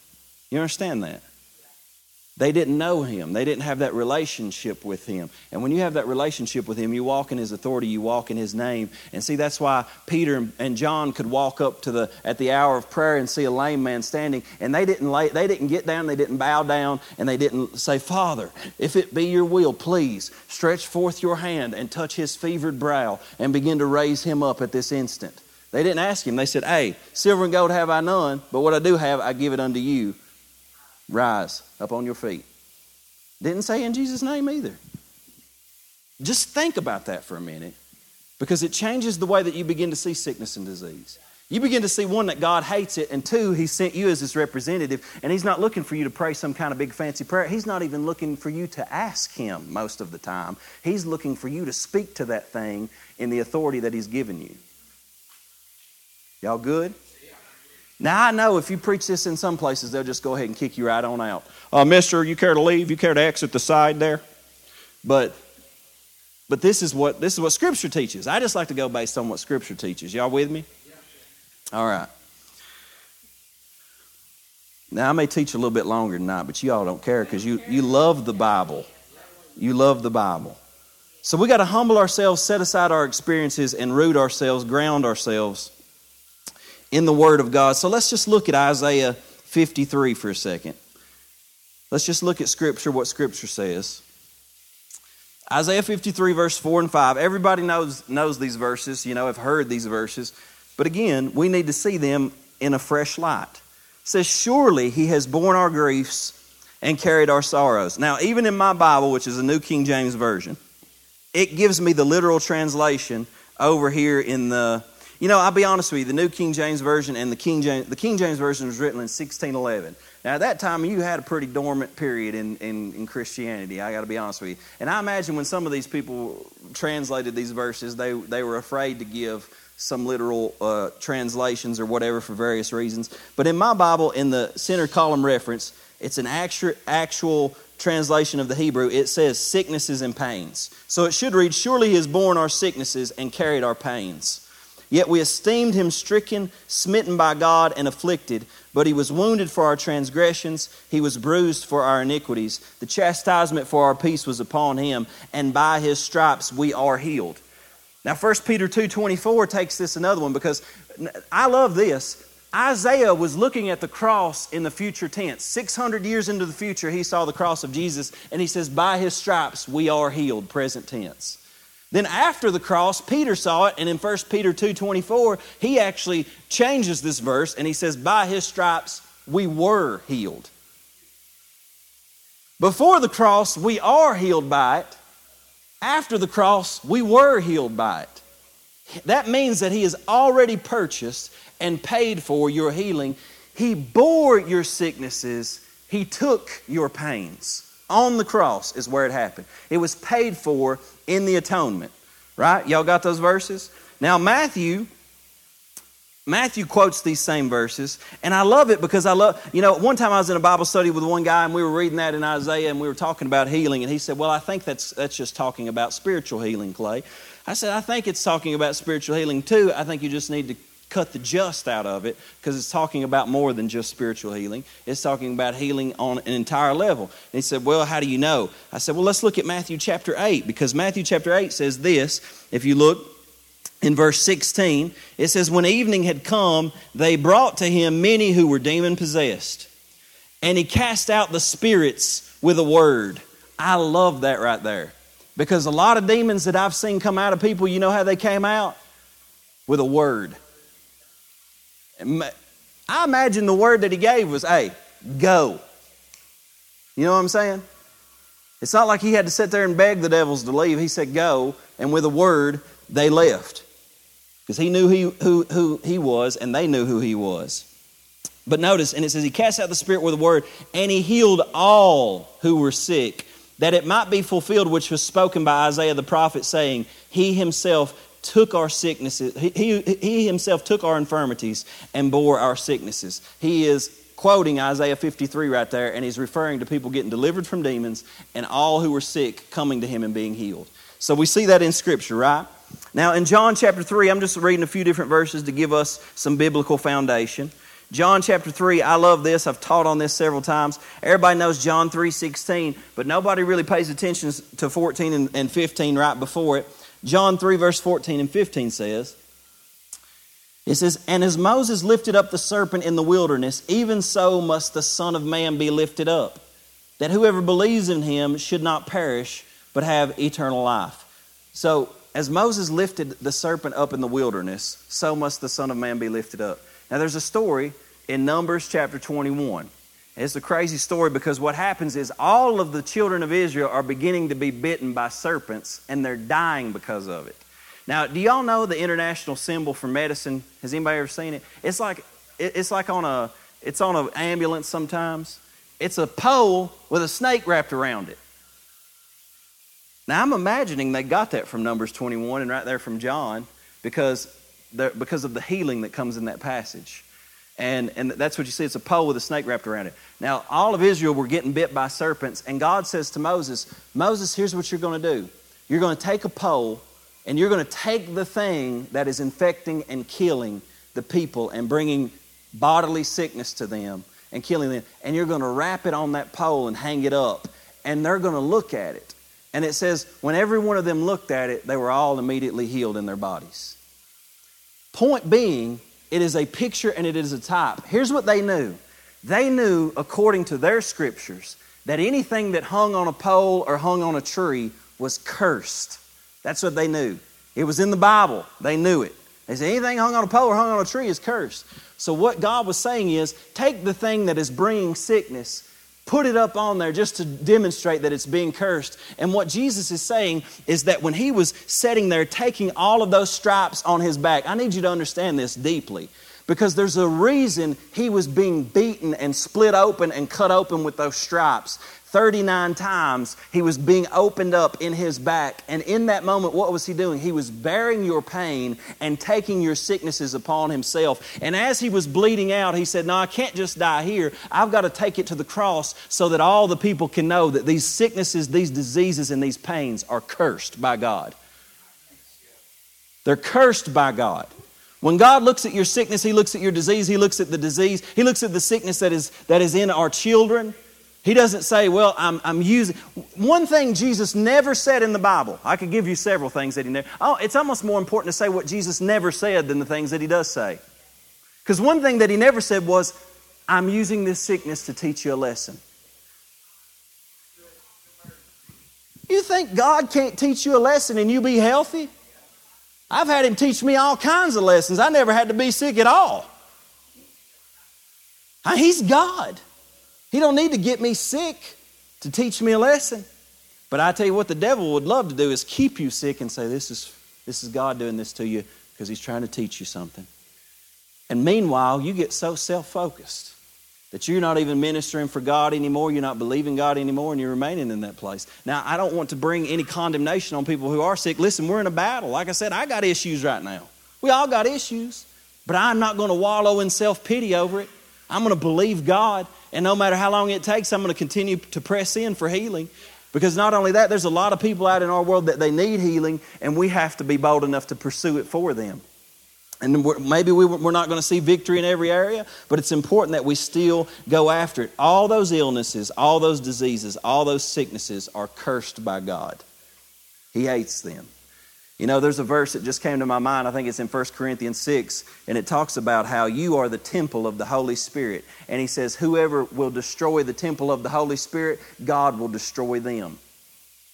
Speaker 1: You understand that? They didn't know him. They didn't have that relationship with him. And when you have that relationship with him, you walk in his authority, you walk in his name. And see, that's why Peter and John could walk up to the at the hour of prayer and see a lame man standing, and they didn't lay, they didn't get down, they didn't bow down, and they didn't say, "Father, if it be your will, please stretch forth your hand and touch his fevered brow and begin to raise him up at this instant." They didn't ask him. They said, "Hey, silver and gold have I none, but what I do have, I give it unto you." Rise up on your feet. Didn't say in Jesus' name either. Just think about that for a minute because it changes the way that you begin to see sickness and disease. You begin to see one, that God hates it, and two, He sent you as His representative, and He's not looking for you to pray some kind of big fancy prayer. He's not even looking for you to ask Him most of the time. He's looking for you to speak to that thing in the authority that He's given you. Y'all good? Now, I know if you preach this in some places, they'll just go ahead and kick you right on out. Uh, mister, you care to leave? You care to exit the side there? But but this is what this is what Scripture teaches. I just like to go based on what Scripture teaches. Y'all with me? All right. Now I may teach a little bit longer than that, but you all don't care because you, you love the Bible. You love the Bible. So we got to humble ourselves, set aside our experiences, and root ourselves, ground ourselves in the Word of God. So let's just look at Isaiah 53 for a second. Let's just look at Scripture, what Scripture says. Isaiah 53, verse 4 and 5. Everybody knows, knows these verses, you know, have heard these verses. But again, we need to see them in a fresh light. It says, Surely he has borne our griefs and carried our sorrows. Now, even in my Bible, which is a New King James Version, it gives me the literal translation over here in the you know, I'll be honest with you, the New King James Version and the King James, the King James Version was written in 1611. Now, at that time, you had a pretty dormant period in, in, in Christianity, I got to be honest with you. And I imagine when some of these people translated these verses, they, they were afraid to give some literal uh, translations or whatever for various reasons. But in my Bible, in the center column reference, It's an actual, actual translation of the Hebrew. It says sicknesses and pains. So it should read, Surely he has borne our sicknesses and carried our pains. Yet we esteemed him stricken, smitten by God, and afflicted. But he was wounded for our transgressions, he was bruised for our iniquities. The chastisement for our peace was upon him, and by his stripes we are healed. Now 1 Peter 2:24 takes this another one because I love this. Isaiah was looking at the cross in the future tense. 600 years into the future, he saw the cross of Jesus, and he says, By his stripes we are healed, present tense. Then after the cross, Peter saw it, and in 1 Peter 2.24, he actually changes this verse, and he says, By his stripes we were healed. Before the cross, we are healed by it. After the cross, we were healed by it. That means that he has already purchased and paid for your healing. He bore your sicknesses, He took your pains. On the cross is where it happened. It was paid for in the atonement. Right? Y'all got those verses? Now, Matthew. Matthew quotes these same verses, and I love it because I love, you know, one time I was in a Bible study with one guy and we were reading that in Isaiah and we were talking about healing, and he said, Well, I think that's, that's just talking about spiritual healing, Clay. I said, I think it's talking about spiritual healing too. I think you just need to cut the just out of it because it's talking about more than just spiritual healing. It's talking about healing on an entire level. And he said, Well, how do you know? I said, Well, let's look at Matthew chapter 8 because Matthew chapter 8 says this. If you look in verse 16, it says, When evening had come, they brought to him many who were demon possessed, and he cast out the spirits with a word. I love that right there. Because a lot of demons that I've seen come out of people, you know how they came out? With a word. I imagine the word that he gave was, hey, go. You know what I'm saying? It's not like he had to sit there and beg the devils to leave. He said, go, and with a word, they left. Because he knew he, who, who he was, and they knew who he was. But notice, and it says, He cast out the spirit with a word, and he healed all who were sick, that it might be fulfilled which was spoken by Isaiah the prophet, saying, He himself took our sicknesses, he, he, he himself took our infirmities and bore our sicknesses. He is quoting Isaiah 53 right there, and he's referring to people getting delivered from demons and all who were sick coming to him and being healed. So we see that in Scripture, right? Now, in John chapter 3, I'm just reading a few different verses to give us some biblical foundation. John chapter 3, I love this. I've taught on this several times. Everybody knows John 3 16, but nobody really pays attention to 14 and 15 right before it. John 3, verse 14 and 15 says, it says, And as Moses lifted up the serpent in the wilderness, even so must the Son of Man be lifted up, that whoever believes in him should not perish, but have eternal life. So, as Moses lifted the serpent up in the wilderness, so must the Son of Man be lifted up. Now, there's a story in Numbers chapter 21. It's a crazy story because what happens is all of the children of Israel are beginning to be bitten by serpents and they're dying because of it. Now, do y'all know the international symbol for medicine? Has anybody ever seen it? It's like it's like on a it's on an ambulance sometimes. It's a pole with a snake wrapped around it. Now, I'm imagining they got that from Numbers 21 and right there from John because because of the healing that comes in that passage. And, and that's what you see. It's a pole with a snake wrapped around it. Now, all of Israel were getting bit by serpents, and God says to Moses, Moses, here's what you're going to do. You're going to take a pole, and you're going to take the thing that is infecting and killing the people and bringing bodily sickness to them and killing them, and you're going to wrap it on that pole and hang it up, and they're going to look at it. And it says, when every one of them looked at it, they were all immediately healed in their bodies. Point being, it is a picture and it is a type. Here's what they knew they knew, according to their scriptures, that anything that hung on a pole or hung on a tree was cursed. That's what they knew. It was in the Bible. They knew it. They said anything hung on a pole or hung on a tree is cursed. So, what God was saying is take the thing that is bringing sickness put it up on there just to demonstrate that it's being cursed. And what Jesus is saying is that when he was sitting there taking all of those stripes on his back, I need you to understand this deeply. Because there's a reason he was being beaten and split open and cut open with those stripes. 39 times he was being opened up in his back. And in that moment, what was he doing? He was bearing your pain and taking your sicknesses upon himself. And as he was bleeding out, he said, No, I can't just die here. I've got to take it to the cross so that all the people can know that these sicknesses, these diseases, and these pains are cursed by God. They're cursed by God. When God looks at your sickness, He looks at your disease, He looks at the disease, He looks at the sickness that is, that is in our children. He doesn't say, Well, I'm, I'm using. One thing Jesus never said in the Bible, I could give you several things that He never. Oh, it's almost more important to say what Jesus never said than the things that He does say. Because one thing that He never said was, I'm using this sickness to teach you a lesson. You think God can't teach you a lesson and you be healthy? I've had him teach me all kinds of lessons. I never had to be sick at all. He's God. He don't need to get me sick to teach me a lesson. But I tell you what the devil would love to do is keep you sick and say, This is, this is God doing this to you because he's trying to teach you something. And meanwhile, you get so self focused that you're not even ministering for God anymore, you're not believing God anymore, and you're remaining in that place. Now, I don't want to bring any condemnation on people who are sick. Listen, we're in a battle. Like I said, I got issues right now. We all got issues, but I'm not going to wallow in self pity over it. I'm going to believe God, and no matter how long it takes, I'm going to continue to press in for healing. Because not only that, there's a lot of people out in our world that they need healing, and we have to be bold enough to pursue it for them. And maybe we're not going to see victory in every area, but it's important that we still go after it. All those illnesses, all those diseases, all those sicknesses are cursed by God. He hates them. You know, there's a verse that just came to my mind. I think it's in 1 Corinthians 6, and it talks about how you are the temple of the Holy Spirit. And he says, Whoever will destroy the temple of the Holy Spirit, God will destroy them.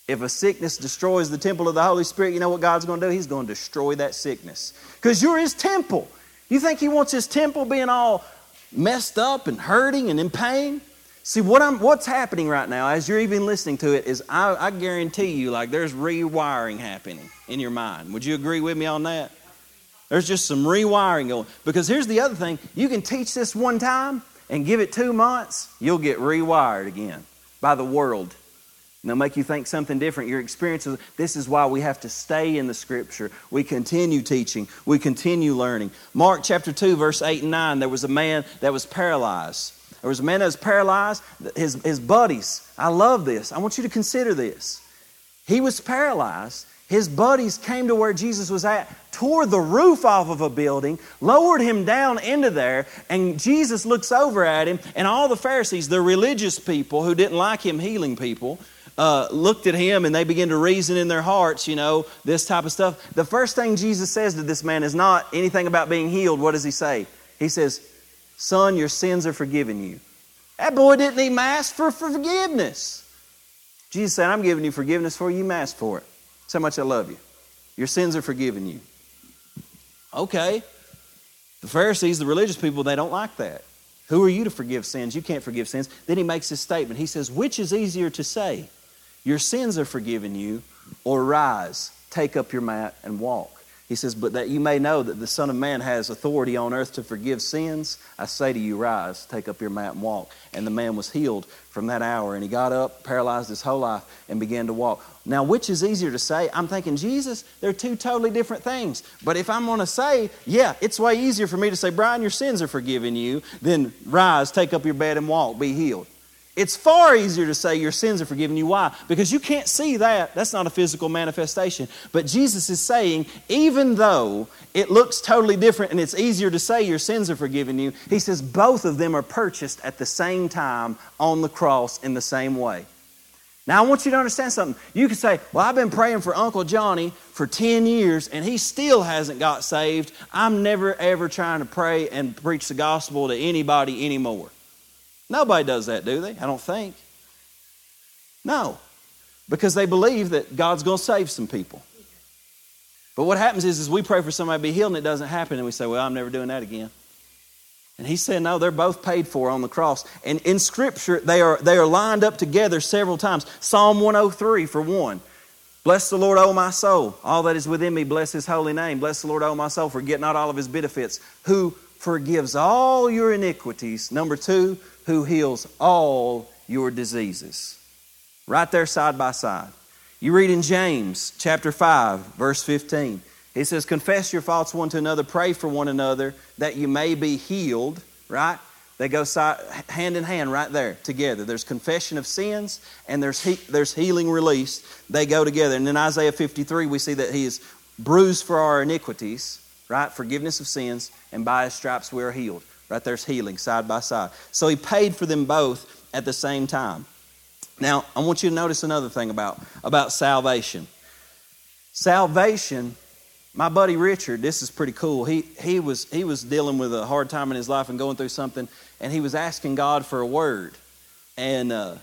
Speaker 1: If a sickness destroys the temple of the Holy Spirit, you know what God's going to do? He's going to destroy that sickness. Because you're His temple. You think He wants His temple being all messed up and hurting and in pain? See, what I'm, what's happening right now, as you're even listening to it, is I, I guarantee you, like, there's rewiring happening in your mind. Would you agree with me on that? There's just some rewiring going. Because here's the other thing you can teach this one time and give it two months, you'll get rewired again by the world And they'll make you think something different. Your experiences, this is why we have to stay in the scripture. We continue teaching, we continue learning. Mark chapter 2, verse 8 and 9, there was a man that was paralyzed. There was a man that was paralyzed. His, his buddies, I love this. I want you to consider this. He was paralyzed. His buddies came to where Jesus was at, tore the roof off of a building, lowered him down into there, and Jesus looks over at him, and all the Pharisees, the religious people who didn't like him healing people, uh, looked at him and they began to reason in their hearts, you know, this type of stuff. The first thing Jesus says to this man is not anything about being healed. What does he say? He says, Son, your sins are forgiven you. That boy didn't even ask for forgiveness. Jesus said, I'm giving you forgiveness for you. You for it. That's how much I love you. Your sins are forgiven you. Okay. The Pharisees, the religious people, they don't like that. Who are you to forgive sins? You can't forgive sins. Then he makes this statement. He says, Which is easier to say? Your sins are forgiven you, or rise, take up your mat, and walk. He says, But that you may know that the Son of Man has authority on earth to forgive sins, I say to you, rise, take up your mat, and walk. And the man was healed from that hour. And he got up, paralyzed his whole life, and began to walk. Now, which is easier to say? I'm thinking, Jesus, they're two totally different things. But if I'm going to say, yeah, it's way easier for me to say, Brian, your sins are forgiven you, than rise, take up your bed, and walk, be healed. It's far easier to say your sins are forgiven you. Why? Because you can't see that. That's not a physical manifestation. But Jesus is saying, even though it looks totally different and it's easier to say your sins are forgiven you, He says both of them are purchased at the same time on the cross in the same way. Now, I want you to understand something. You can say, Well, I've been praying for Uncle Johnny for 10 years and he still hasn't got saved. I'm never, ever trying to pray and preach the gospel to anybody anymore. Nobody does that, do they? I don't think. No, because they believe that God's going to save some people. But what happens is, is we pray for somebody to be healed and it doesn't happen, and we say, Well, I'm never doing that again. And he said, No, they're both paid for on the cross. And in Scripture, they are, they are lined up together several times. Psalm 103, for one. Bless the Lord, O my soul. All that is within me, bless his holy name. Bless the Lord, O my soul. Forget not all of his benefits. Who forgives all your iniquities. Number two, who heals all your diseases. Right there, side by side. You read in James chapter 5, verse 15. He says, Confess your faults one to another, pray for one another that you may be healed, right? They go side, hand in hand right there together. There's confession of sins and there's, he, there's healing released. They go together. And in Isaiah 53, we see that he is bruised for our iniquities, right? Forgiveness of sins, and by his stripes we are healed. Right there's healing side by side. So he paid for them both at the same time. Now, I want you to notice another thing about, about salvation. Salvation, my buddy Richard, this is pretty cool. He, he, was, he was dealing with a hard time in his life and going through something, and he was asking God for a word. And, uh,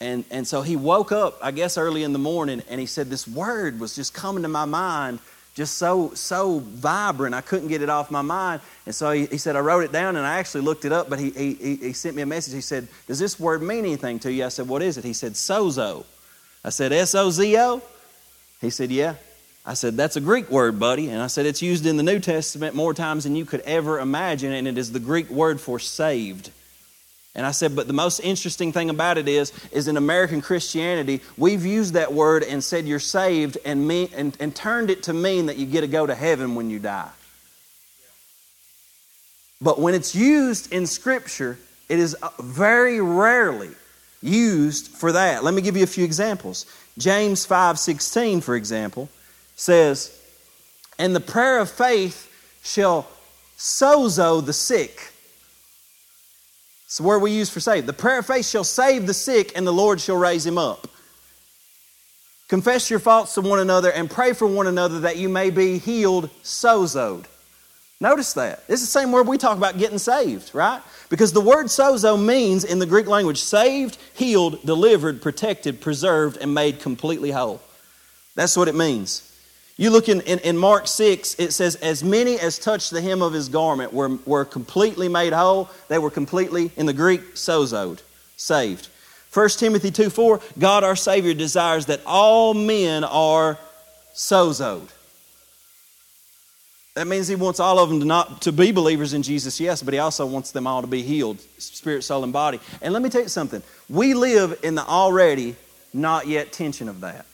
Speaker 1: and, and so he woke up, I guess, early in the morning, and he said, This word was just coming to my mind just so so vibrant. I couldn't get it off my mind. And so he, he, said, I wrote it down and I actually looked it up, but he, he, he sent me a message. He said, Does this word mean anything to you? I said, What is it? He said, Sozo. I said, S O Z O? He said, Yeah. I said, That's a Greek word, buddy. And I said, It's used in the New Testament more times than you could ever imagine, and it is the Greek word for saved. And I said, but the most interesting thing about it is, is in American Christianity, we've used that word and said you're saved and, mean, and, and turned it to mean that you get to go to heaven when you die. But when it's used in Scripture, it is uh, very rarely used for that. Let me give you a few examples. James 5:16, for example, says, "And the prayer of faith shall sozo the sick." It's the word we use for save. The prayer of faith shall save the sick, and the Lord shall raise him up. Confess your faults to one another and pray for one another that you may be healed, sozoed. Notice that. It's the same word we talk about getting saved, right? Because the word sozo means in the Greek language saved, healed, delivered, protected, preserved, and made completely whole. That's what it means. You look in, in, in, Mark 6, it says, As many as touched the hem of his garment were, were completely made whole. They were completely, in the Greek, sozoed, saved. 1 Timothy 2 4, God our Savior desires that all men are sozoed. That means he wants all of them to not to be believers in Jesus, yes, but he also wants them all to be healed, spirit, soul, and body. And let me tell you something. We live in the already not yet tension of that.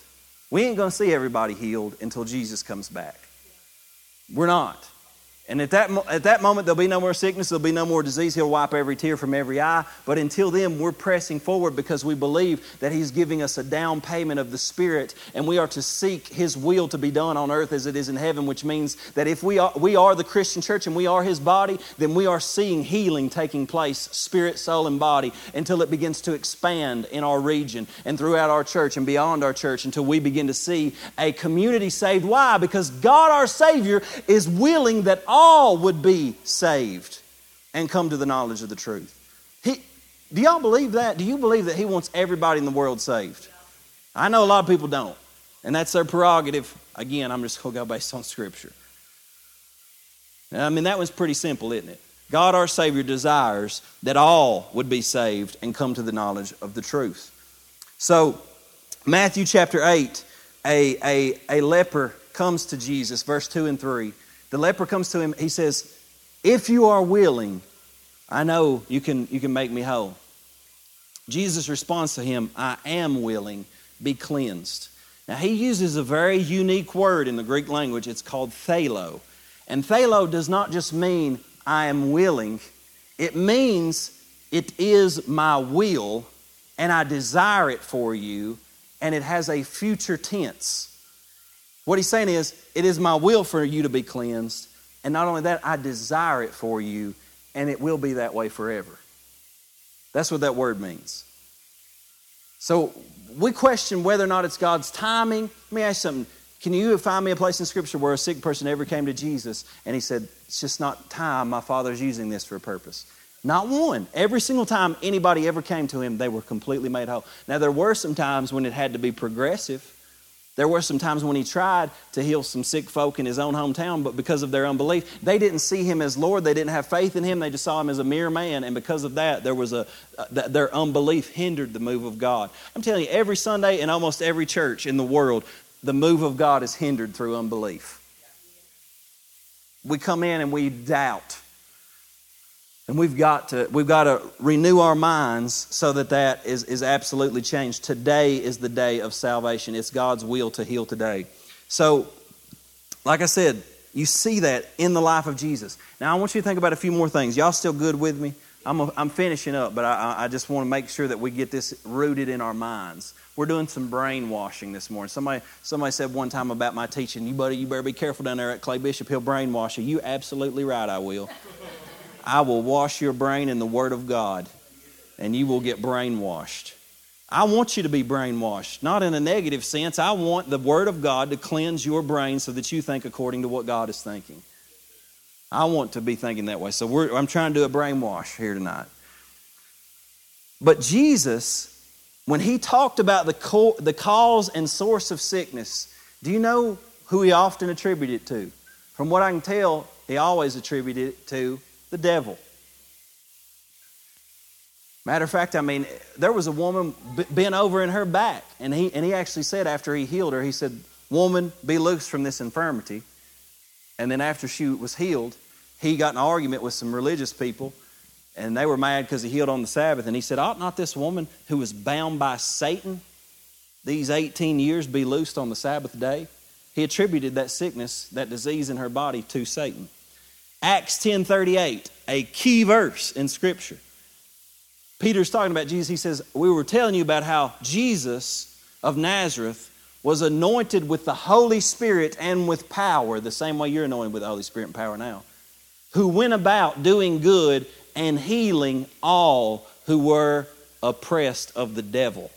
Speaker 1: We ain't going to see everybody healed until Jesus comes back. We're not. And at that, at that moment, there'll be no more sickness, there'll be no more disease. He'll wipe every tear from every eye. But until then, we're pressing forward because we believe that He's giving us a down payment of the Spirit, and we are to seek His will to be done on earth as it is in heaven, which means that if we are, we are the Christian church and we are His body, then we are seeing healing taking place, spirit, soul, and body, until it begins to expand in our region and throughout our church and beyond our church until we begin to see a community saved. Why? Because God, our Savior, is willing that would be saved and come to the knowledge of the truth. He, do y'all believe that? Do you believe that He wants everybody in the world saved? I know a lot of people don't, and that's their prerogative. Again, I'm just going to go based on Scripture. I mean, that was pretty simple, isn't it? God our Savior desires that all would be saved and come to the knowledge of the truth. So, Matthew chapter 8, a, a, a leper comes to Jesus, verse 2 and 3. The leper comes to him. He says, If you are willing, I know you can, you can make me whole. Jesus responds to him, I am willing, be cleansed. Now, he uses a very unique word in the Greek language. It's called thalo. And thalo does not just mean I am willing, it means it is my will and I desire it for you, and it has a future tense. What he's saying is, it is my will for you to be cleansed. And not only that, I desire it for you, and it will be that way forever. That's what that word means. So we question whether or not it's God's timing. Let me ask you something. Can you find me a place in Scripture where a sick person ever came to Jesus and he said, It's just not time. My Father's using this for a purpose? Not one. Every single time anybody ever came to him, they were completely made whole. Now, there were some times when it had to be progressive. There were some times when he tried to heal some sick folk in his own hometown, but because of their unbelief, they didn't see him as Lord. They didn't have faith in him. They just saw him as a mere man, and because of that, there was a uh, their unbelief hindered the move of God. I'm telling you, every Sunday in almost every church in the world, the move of God is hindered through unbelief. We come in and we doubt. And we've got to, we've got to renew our minds so that that is, is absolutely changed. Today is the day of salvation. It's God's will to heal today. So, like I said, you see that in the life of Jesus. Now, I want you to think about a few more things. Y'all still good with me? I'm, a, I'm finishing up, but I, I just want to make sure that we get this rooted in our minds. We're doing some brainwashing this morning. Somebody, somebody said one time about my teaching, you better, you better be careful down there at Clay Bishop. He'll brainwash you. You absolutely right, I will. I will wash your brain in the Word of God, and you will get brainwashed. I want you to be brainwashed, not in a negative sense. I want the Word of God to cleanse your brain so that you think according to what God is thinking. I want to be thinking that way. So I'm trying to do a brainwash here tonight. But Jesus, when he talked about the, co- the cause and source of sickness, do you know who he often attributed it to? From what I can tell, he always attributed it to the devil. Matter of fact, I mean, there was a woman bent over in her back, and he, and he actually said after he healed her, he said, Woman, be loose from this infirmity. And then after she was healed, he got an argument with some religious people, and they were mad because he healed on the Sabbath. And he said, Ought not this woman who was bound by Satan these 18 years be loosed on the Sabbath day? He attributed that sickness, that disease in her body to Satan. Acts 10:38, a key verse in Scripture. Peter's talking about Jesus. He says, We were telling you about how Jesus of Nazareth was anointed with the Holy Spirit and with power, the same way you're anointed with the Holy Spirit and power now, who went about doing good and healing all who were oppressed of the devil.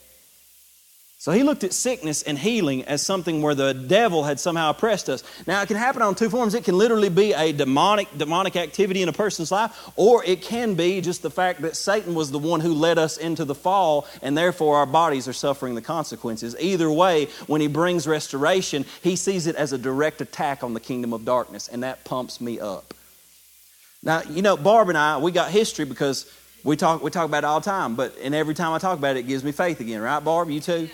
Speaker 1: So he looked at sickness and healing as something where the devil had somehow oppressed us. Now it can happen on two forms. It can literally be a demonic demonic activity in a person's life, or it can be just the fact that Satan was the one who led us into the fall, and therefore our bodies are suffering the consequences. Either way, when he brings restoration, he sees it as a direct attack on the kingdom of darkness, and that pumps me up. Now, you know, Barb and I, we got history because we talk we talk about it all the time, but and every time I talk about it, it gives me faith again, right, Barb? You too?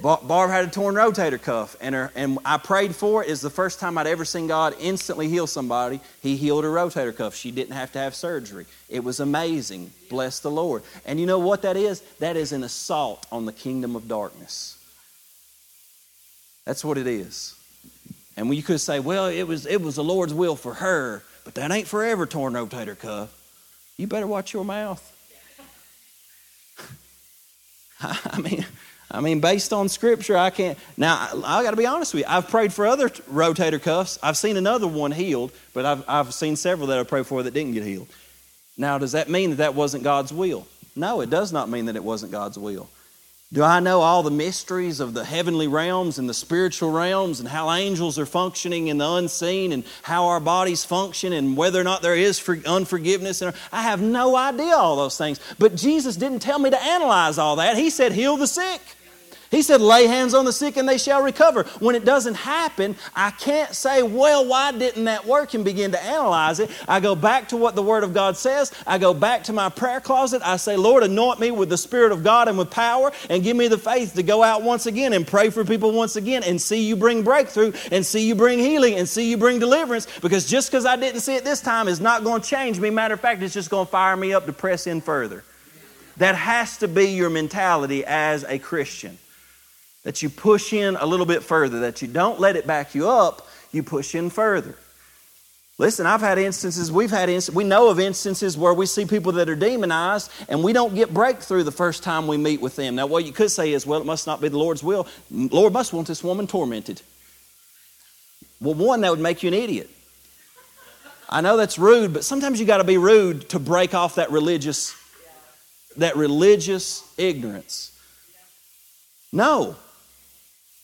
Speaker 1: Barb had a torn rotator cuff, and, her, and I prayed for it. It's the first time I'd ever seen God instantly heal somebody. He healed her rotator cuff. She didn't have to have surgery. It was amazing. Bless the Lord. And you know what that is? That is an assault on the kingdom of darkness. That's what it is. And you could say, well, it was, it was the Lord's will for her, but that ain't forever torn rotator cuff. You better watch your mouth. <laughs> I mean, I mean, based on scripture, I can't. Now, I got to be honest with you. I've prayed for other rotator cuffs. I've seen another one healed, but I've, I've seen several that I prayed for that didn't get healed. Now, does that mean that that wasn't God's will? No, it does not mean that it wasn't God's will. Do I know all the mysteries of the heavenly realms and the spiritual realms and how angels are functioning in the unseen and how our bodies function and whether or not there is unforgiveness? I have no idea all those things. But Jesus didn't tell me to analyze all that. He said, heal the sick. He said, lay hands on the sick and they shall recover. When it doesn't happen, I can't say, well, why didn't that work and begin to analyze it. I go back to what the Word of God says. I go back to my prayer closet. I say, Lord, anoint me with the Spirit of God and with power and give me the faith to go out once again and pray for people once again and see you bring breakthrough and see you bring healing and see you bring deliverance because just because I didn't see it this time is not going to change me. Matter of fact, it's just going to fire me up to press in further. That has to be your mentality as a Christian that you push in a little bit further, that you don't let it back you up, you push in further. Listen, I've had instances, we've had instances, we know of instances where we see people that are demonized and we don't get breakthrough the first time we meet with them. Now, what you could say is, well, it must not be the Lord's will. Lord must want this woman tormented. Well, one, that would make you an idiot. I know that's rude, but sometimes you got to be rude to break off that religious, that religious ignorance. No,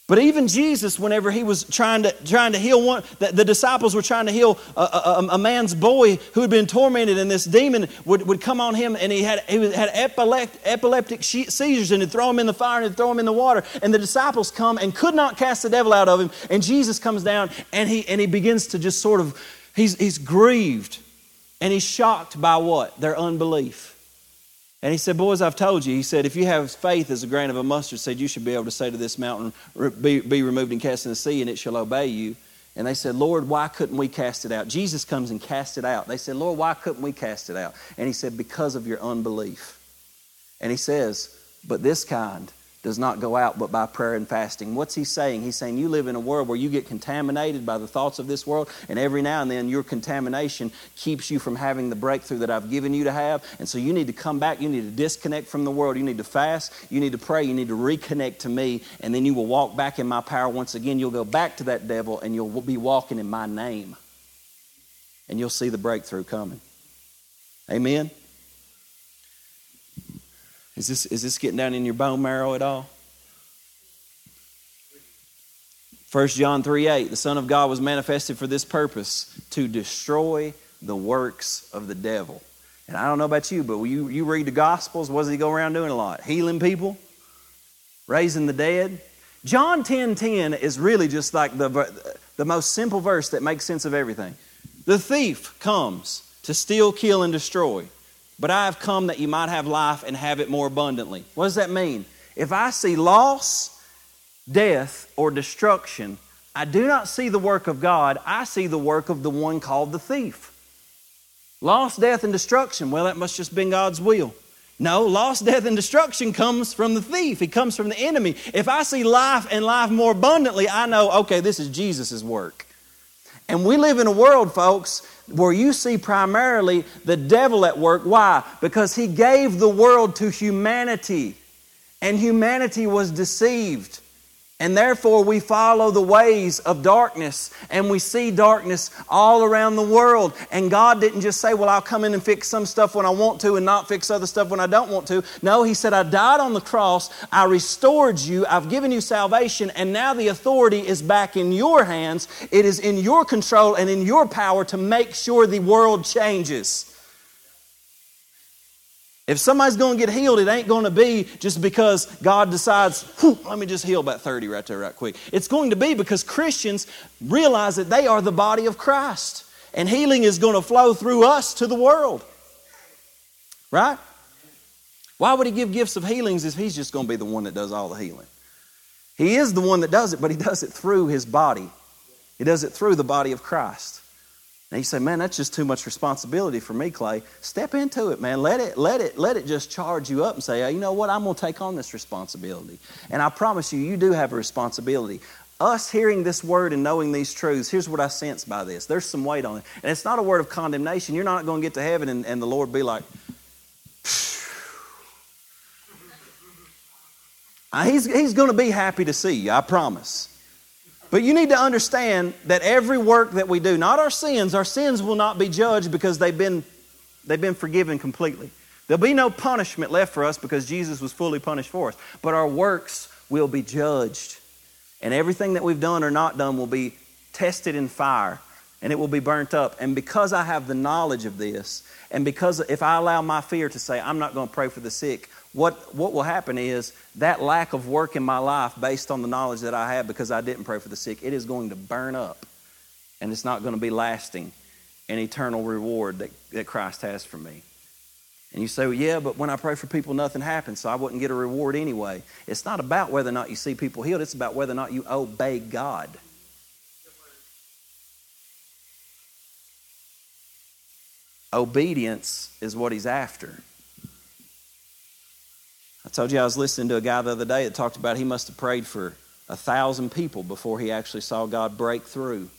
Speaker 1: but even Jesus, whenever he was trying to, trying to heal one, the, the disciples were trying to heal a, a, a, man's boy who had been tormented, and this demon would, would come on him, and he had, he had epileptic, epileptic seizures, and he'd throw him in the fire and throw him in the water. And the disciples come and could not cast the devil out of him. And Jesus comes down, and he, and he begins to just sort of, he's, he's grieved, and he's shocked by what? Their unbelief. And he said, Boys, I've told you. He said, If you have faith as a grain of a mustard seed, you should be able to say to this mountain, Be, be removed and cast in the sea, and it shall obey you. And they said, Lord, why couldn't we cast it out? Jesus comes and casts it out. They said, Lord, why couldn't we cast it out? And he said, Because of your unbelief. And he says, But this kind does not go out but by prayer and fasting. What's he saying? He's saying you live in a world where you get contaminated by the thoughts of this world, and every now and then your contamination keeps you from having the breakthrough that I've given you to have. And so you need to come back, you need to disconnect from the world, you need to fast, you need to pray, you need to reconnect to me, and then you will walk back in my power once again. You'll go back to that devil and you'll be walking in my name. And you'll see the breakthrough coming. Amen. Is this, is this getting down in your bone marrow at all? 1 John 3 8, the Son of God was manifested for this purpose to destroy the works of the devil. And I don't know about you, but you, you read the Gospels, what does he go around doing a lot? Healing people, raising the dead. John 10 10 is really just like the, the most simple verse that makes sense of everything. The thief comes to steal, kill, and destroy. But I have come that you might have life and have it more abundantly. What does that mean? If I see loss, death, or destruction, I do not see the work of God, I see the work of the one called the thief. Loss, death, and destruction, well, that must just been God's will. No, loss, death, and destruction comes from the thief. It comes from the enemy. If I see life and life more abundantly, I know, okay, this is Jesus' work. And we live in a world, folks, where you see primarily the devil at work. Why? Because he gave the world to humanity, and humanity was deceived. And therefore, we follow the ways of darkness and we see darkness all around the world. And God didn't just say, Well, I'll come in and fix some stuff when I want to and not fix other stuff when I don't want to. No, He said, I died on the cross, I restored you, I've given you salvation, and now the authority is back in your hands. It is in your control and in your power to make sure the world changes. If somebody's going to get healed, it ain't going to be just because God decides, let me just heal about 30 right there, right quick. It's going to be because Christians realize that they are the body of Christ. And healing is going to flow through us to the world. Right? Why would He give gifts of healings if He's just going to be the one that does all the healing? He is the one that does it, but He does it through His body, He does it through the body of Christ. And you say, man, that's just too much responsibility for me, Clay. Step into it, man. Let it, let it, let it just charge you up and say, hey, you know what? I'm going to take on this responsibility. And I promise you, you do have a responsibility. Us hearing this word and knowing these truths, here's what I sense by this. There's some weight on it. And it's not a word of condemnation. You're not going to get to heaven and, and the Lord be like, <laughs> he's, he's going to be happy to see you, I promise. But you need to understand that every work that we do, not our sins, our sins will not be judged because they've been, they've been forgiven completely. There'll be no punishment left for us because Jesus was fully punished for us. But our works will be judged. And everything that we've done or not done will be tested in fire and it will be burnt up. And because I have the knowledge of this, and because if I allow my fear to say, I'm not going to pray for the sick, what, what will happen is that lack of work in my life based on the knowledge that I have because I didn't pray for the sick, it is going to burn up and it's not going to be lasting an eternal reward that, that Christ has for me. And you say, well, yeah, but when I pray for people, nothing happens, so I wouldn't get a reward anyway. It's not about whether or not you see people healed, it's about whether or not you obey God. Obedience is what He's after. I told you I was listening to a guy the other day that talked about he must have prayed for a thousand people before he actually saw God break through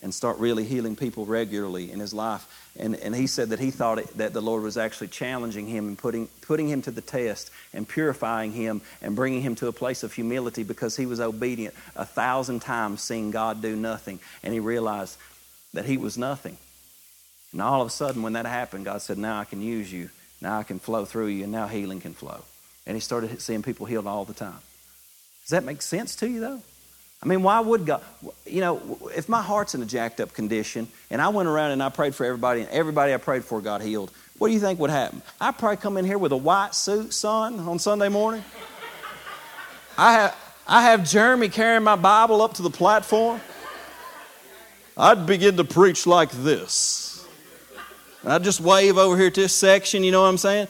Speaker 1: and start really healing people regularly in his life. And, and he said that he thought it, that the Lord was actually challenging him and putting, putting him to the test and purifying him and bringing him to a place of humility because he was obedient a thousand times seeing God do nothing. And he realized that he was nothing. And all of a sudden, when that happened, God said, Now I can use you. Now I can flow through you, and now healing can flow and he started seeing people healed all the time. Does that make sense to you, though? I mean, why would God? You know, if my heart's in a jacked up condition and I went around and I prayed for everybody and everybody I prayed for got healed, what do you think would happen? I'd probably come in here with a white suit, son, on Sunday morning. I have, I have Jeremy carrying my Bible up to the platform. I'd begin to preach like this. I'd just wave over here to this section, you know what I'm saying?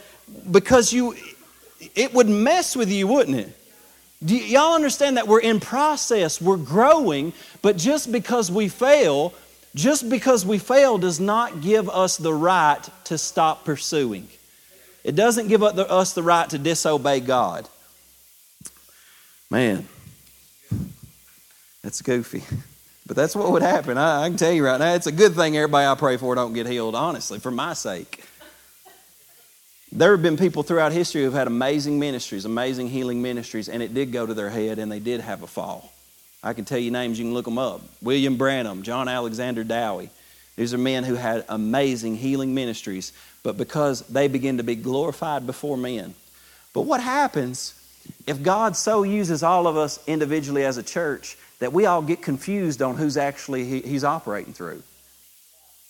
Speaker 1: Because you, it would mess with you, wouldn't it? Do y'all understand that we're in process, we're growing, but just because we fail, just because we fail does not give us the right to stop pursuing. It doesn't give us the right to disobey God. Man, that's goofy. But that's what would happen. I, I, can tell you right now, it's a good thing everybody I pray for don't get healed, honestly, for my sake. There have been people throughout history who've had amazing ministries, amazing healing ministries, and it did go to their head and they did have a fall. I can tell you names, you can look them up. William Branham, John Alexander Dowie. These are men who had amazing healing ministries, but because they begin to be glorified before men. But what happens if God so uses all of us individually as a church that we all get confused on who's actually he, he's operating through?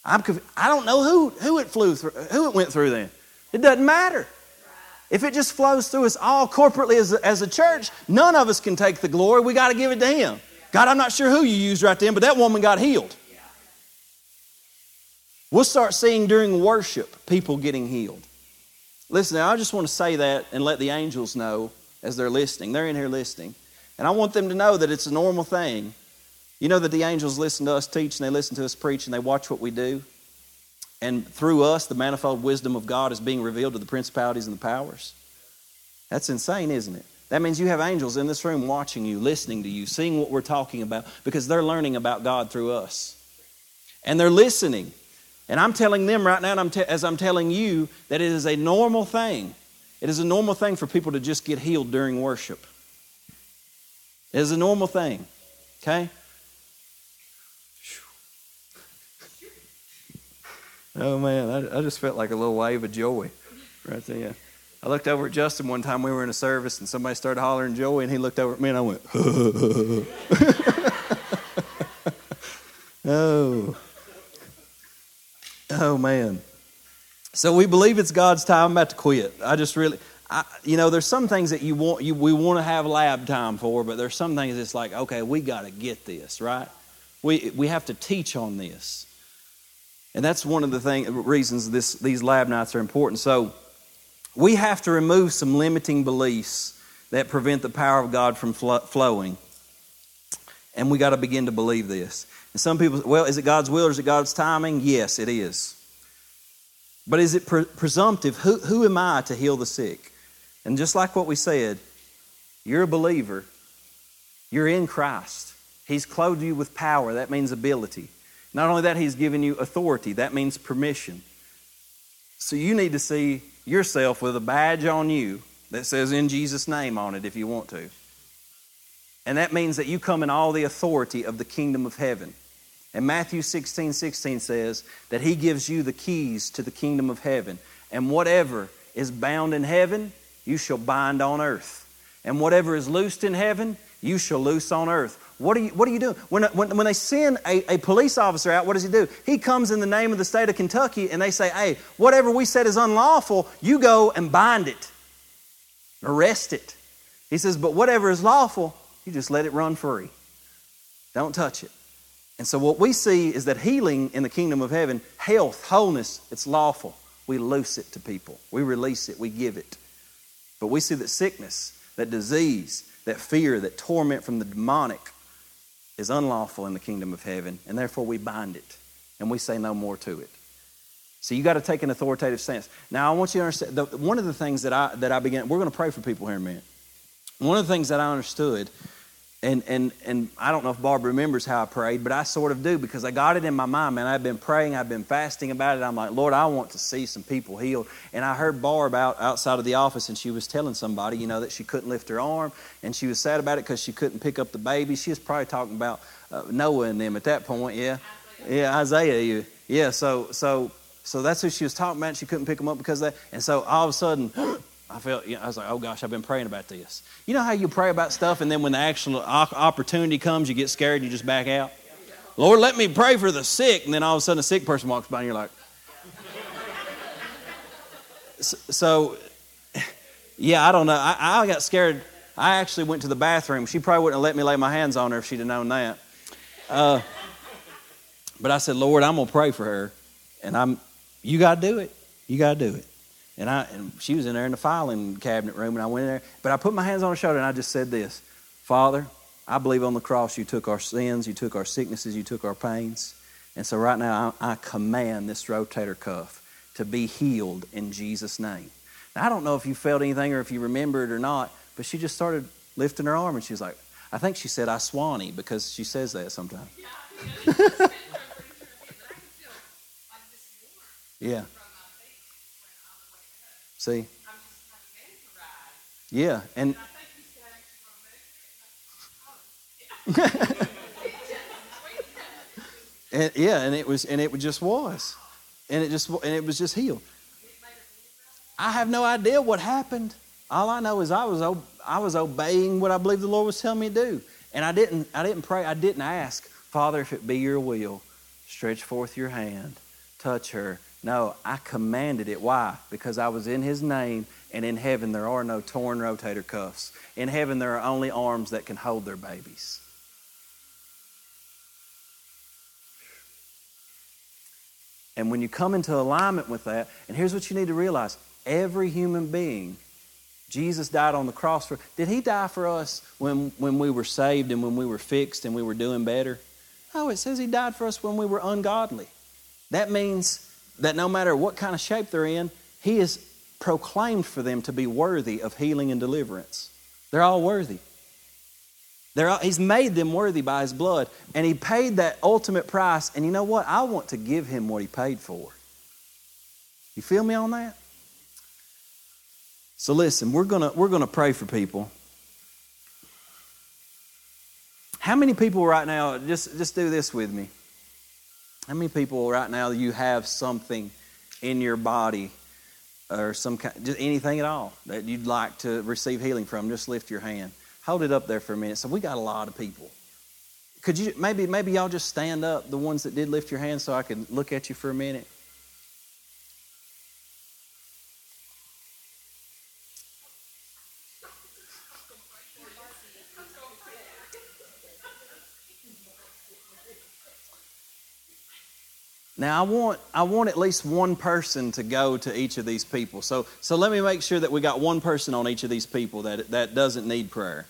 Speaker 1: I'm I don't know who, who it flew through, who it went through then. It doesn't matter. If it just flows through us all corporately as a, as a church, none of us can take the glory. We got to give it to Him. God, I'm not sure who you used right then, but that woman got healed. We'll start seeing during worship people getting healed. Listen, I just want to say that and let the angels know as they're listening. They're in here listening. And I want them to know that it's a normal thing. You know that the angels listen to us teach and they listen to us preach and they watch what we do. And through us, the manifold wisdom of God is being revealed to the principalities and the powers. That's insane, isn't it? That means you have angels in this room watching you, listening to you, seeing what we're talking about, because they're learning about God through us. And they're listening. And I'm telling them right now, I'm te- as I'm telling you, that it is a normal thing. It is a normal thing for people to just get healed during worship. It is a normal thing. Okay? Oh man, I, I, just felt like a little wave of joy right there. I looked over at Justin one time. We were in a service, and somebody started hollering joy, and he looked over at me, and I went, <laughs> "Oh, oh man." So we believe it's God's time. I'm about to quit. I just really, I, you know, there's some things that you want, you, we want to have lab time for, but there's some things it's like, okay, we got to get this right. We we have to teach on this. And that's one of the thing, reasons this, these lab nights are important. So we have to remove some limiting beliefs that prevent the power of God from flowing. And we got to begin to believe this. And some people, well, is it God's will or is it God's timing? Yes, it is. But is it pre- presumptive? Who, who am I to heal the sick? And just like what we said, you're a believer. You're in Christ. He's clothed you with power. That means ability. Not only that, He's given you authority. That means permission. So you need to see yourself with a badge on you that says in Jesus' name on it if you want to. And that means that you come in all the authority of the kingdom of heaven. And Matthew 16 16 says that He gives you the keys to the kingdom of heaven. And whatever is bound in heaven, you shall bind on earth. And whatever is loosed in heaven, you shall loose on earth. What are you, what are you doing? When, when, when they send a, a police officer out, what does he do? He comes in the name of the state of Kentucky and they say, hey, whatever we said is unlawful, you go and bind it, arrest it. He says, but whatever is lawful, you just let it run free. Don't touch it. And so what we see is that healing in the kingdom of heaven, health, wholeness, it's lawful. We loose it to people. We release it. We give it. But we see that sickness, that disease, that fear, that torment from the demonic, is unlawful in the kingdom of heaven, and therefore we bind it and we say no more to it. So you got to take an authoritative stance. Now I want you to understand the, one of the things that I that I began. We're going to pray for people here in a minute. One of the things that I understood and, and, and I don't know if Barbara remembers how I prayed, but I sort of do because I got it in my mind, man. I've been praying, I've been fasting about it. I'm like, Lord, I want to see some people healed. And I heard Barb out outside of the office, and she was telling somebody, you know, that she couldn't lift her arm, and she was sad about it because she couldn't pick up the baby. She was probably talking about uh, Noah and them at that point, yeah, yeah, Isaiah, yeah. So, so, so that's who she was talking about. She couldn't pick them up because of that, and so all of a sudden. I felt, you know, I was like, oh gosh, I've been praying about this. You know how you pray about stuff, and then when the actual opportunity comes, you get scared and you just back out? Lord, let me pray for the sick. And then all of a sudden, a sick person walks by, and you're like, <laughs> so, <sighs> yeah, I don't know. I, I, got scared. I actually went to the bathroom. She probably wouldn't have let me lay my hands on her if she'd have known that. Uh, but I said, Lord, I'm going to pray for her. And I'm, you got to do it. You got to do it. And I and she was in there in the filing cabinet room, and I went in there. But I put my hands on her shoulder and I just said this, Father, I believe on the cross you took our sins, you took our sicknesses, you took our pains. And so right now I, I command this rotator cuff to be healed in Jesus' name. Now, I don't know if you felt anything or if you remember it or not, but she just started lifting her arm and she was like, I think she said I swanee because she says that sometimes. <laughs> yeah. See? Yeah, and <laughs> <laughs> and yeah, and it was and it just was. And it just and it was just healed. I have no idea what happened. All I know is I was I was obeying what I believe the Lord was telling me to do. And I didn't I didn't pray, I didn't ask, Father, if it be your will, stretch forth your hand, touch her. No, I commanded it. Why? Because I was in his name and in heaven there are no torn rotator cuffs. In heaven there are only arms that can hold their babies. And when you come into alignment with that, and here's what you need to realize every human being, Jesus died on the cross for. Did he die for us when, when we were saved and when we were fixed and we were doing better? No, it says he died for us when we were ungodly. That means that no matter what kind of shape they're in, he is proclaimed for them to be worthy of healing and deliverance. They're all worthy. All, he's made them worthy by his blood, and he paid that ultimate price. And you know what? I want to give him what he paid for. You feel me on that? So listen, we're gonna we're gonna pray for people. How many people right now? Just just do this with me. How many people right now you have something in your body or some kind, just anything at all that you'd like to receive healing from? Just lift your hand. Hold it up there for a minute. So we got a lot of people. Could you maybe maybe y'all just stand up, the ones that did lift your hand, so I could look at you for a minute? Now I want I want at least one person to go to each of these people. So so let me make sure that we got one person on each of these people that that doesn't need prayer.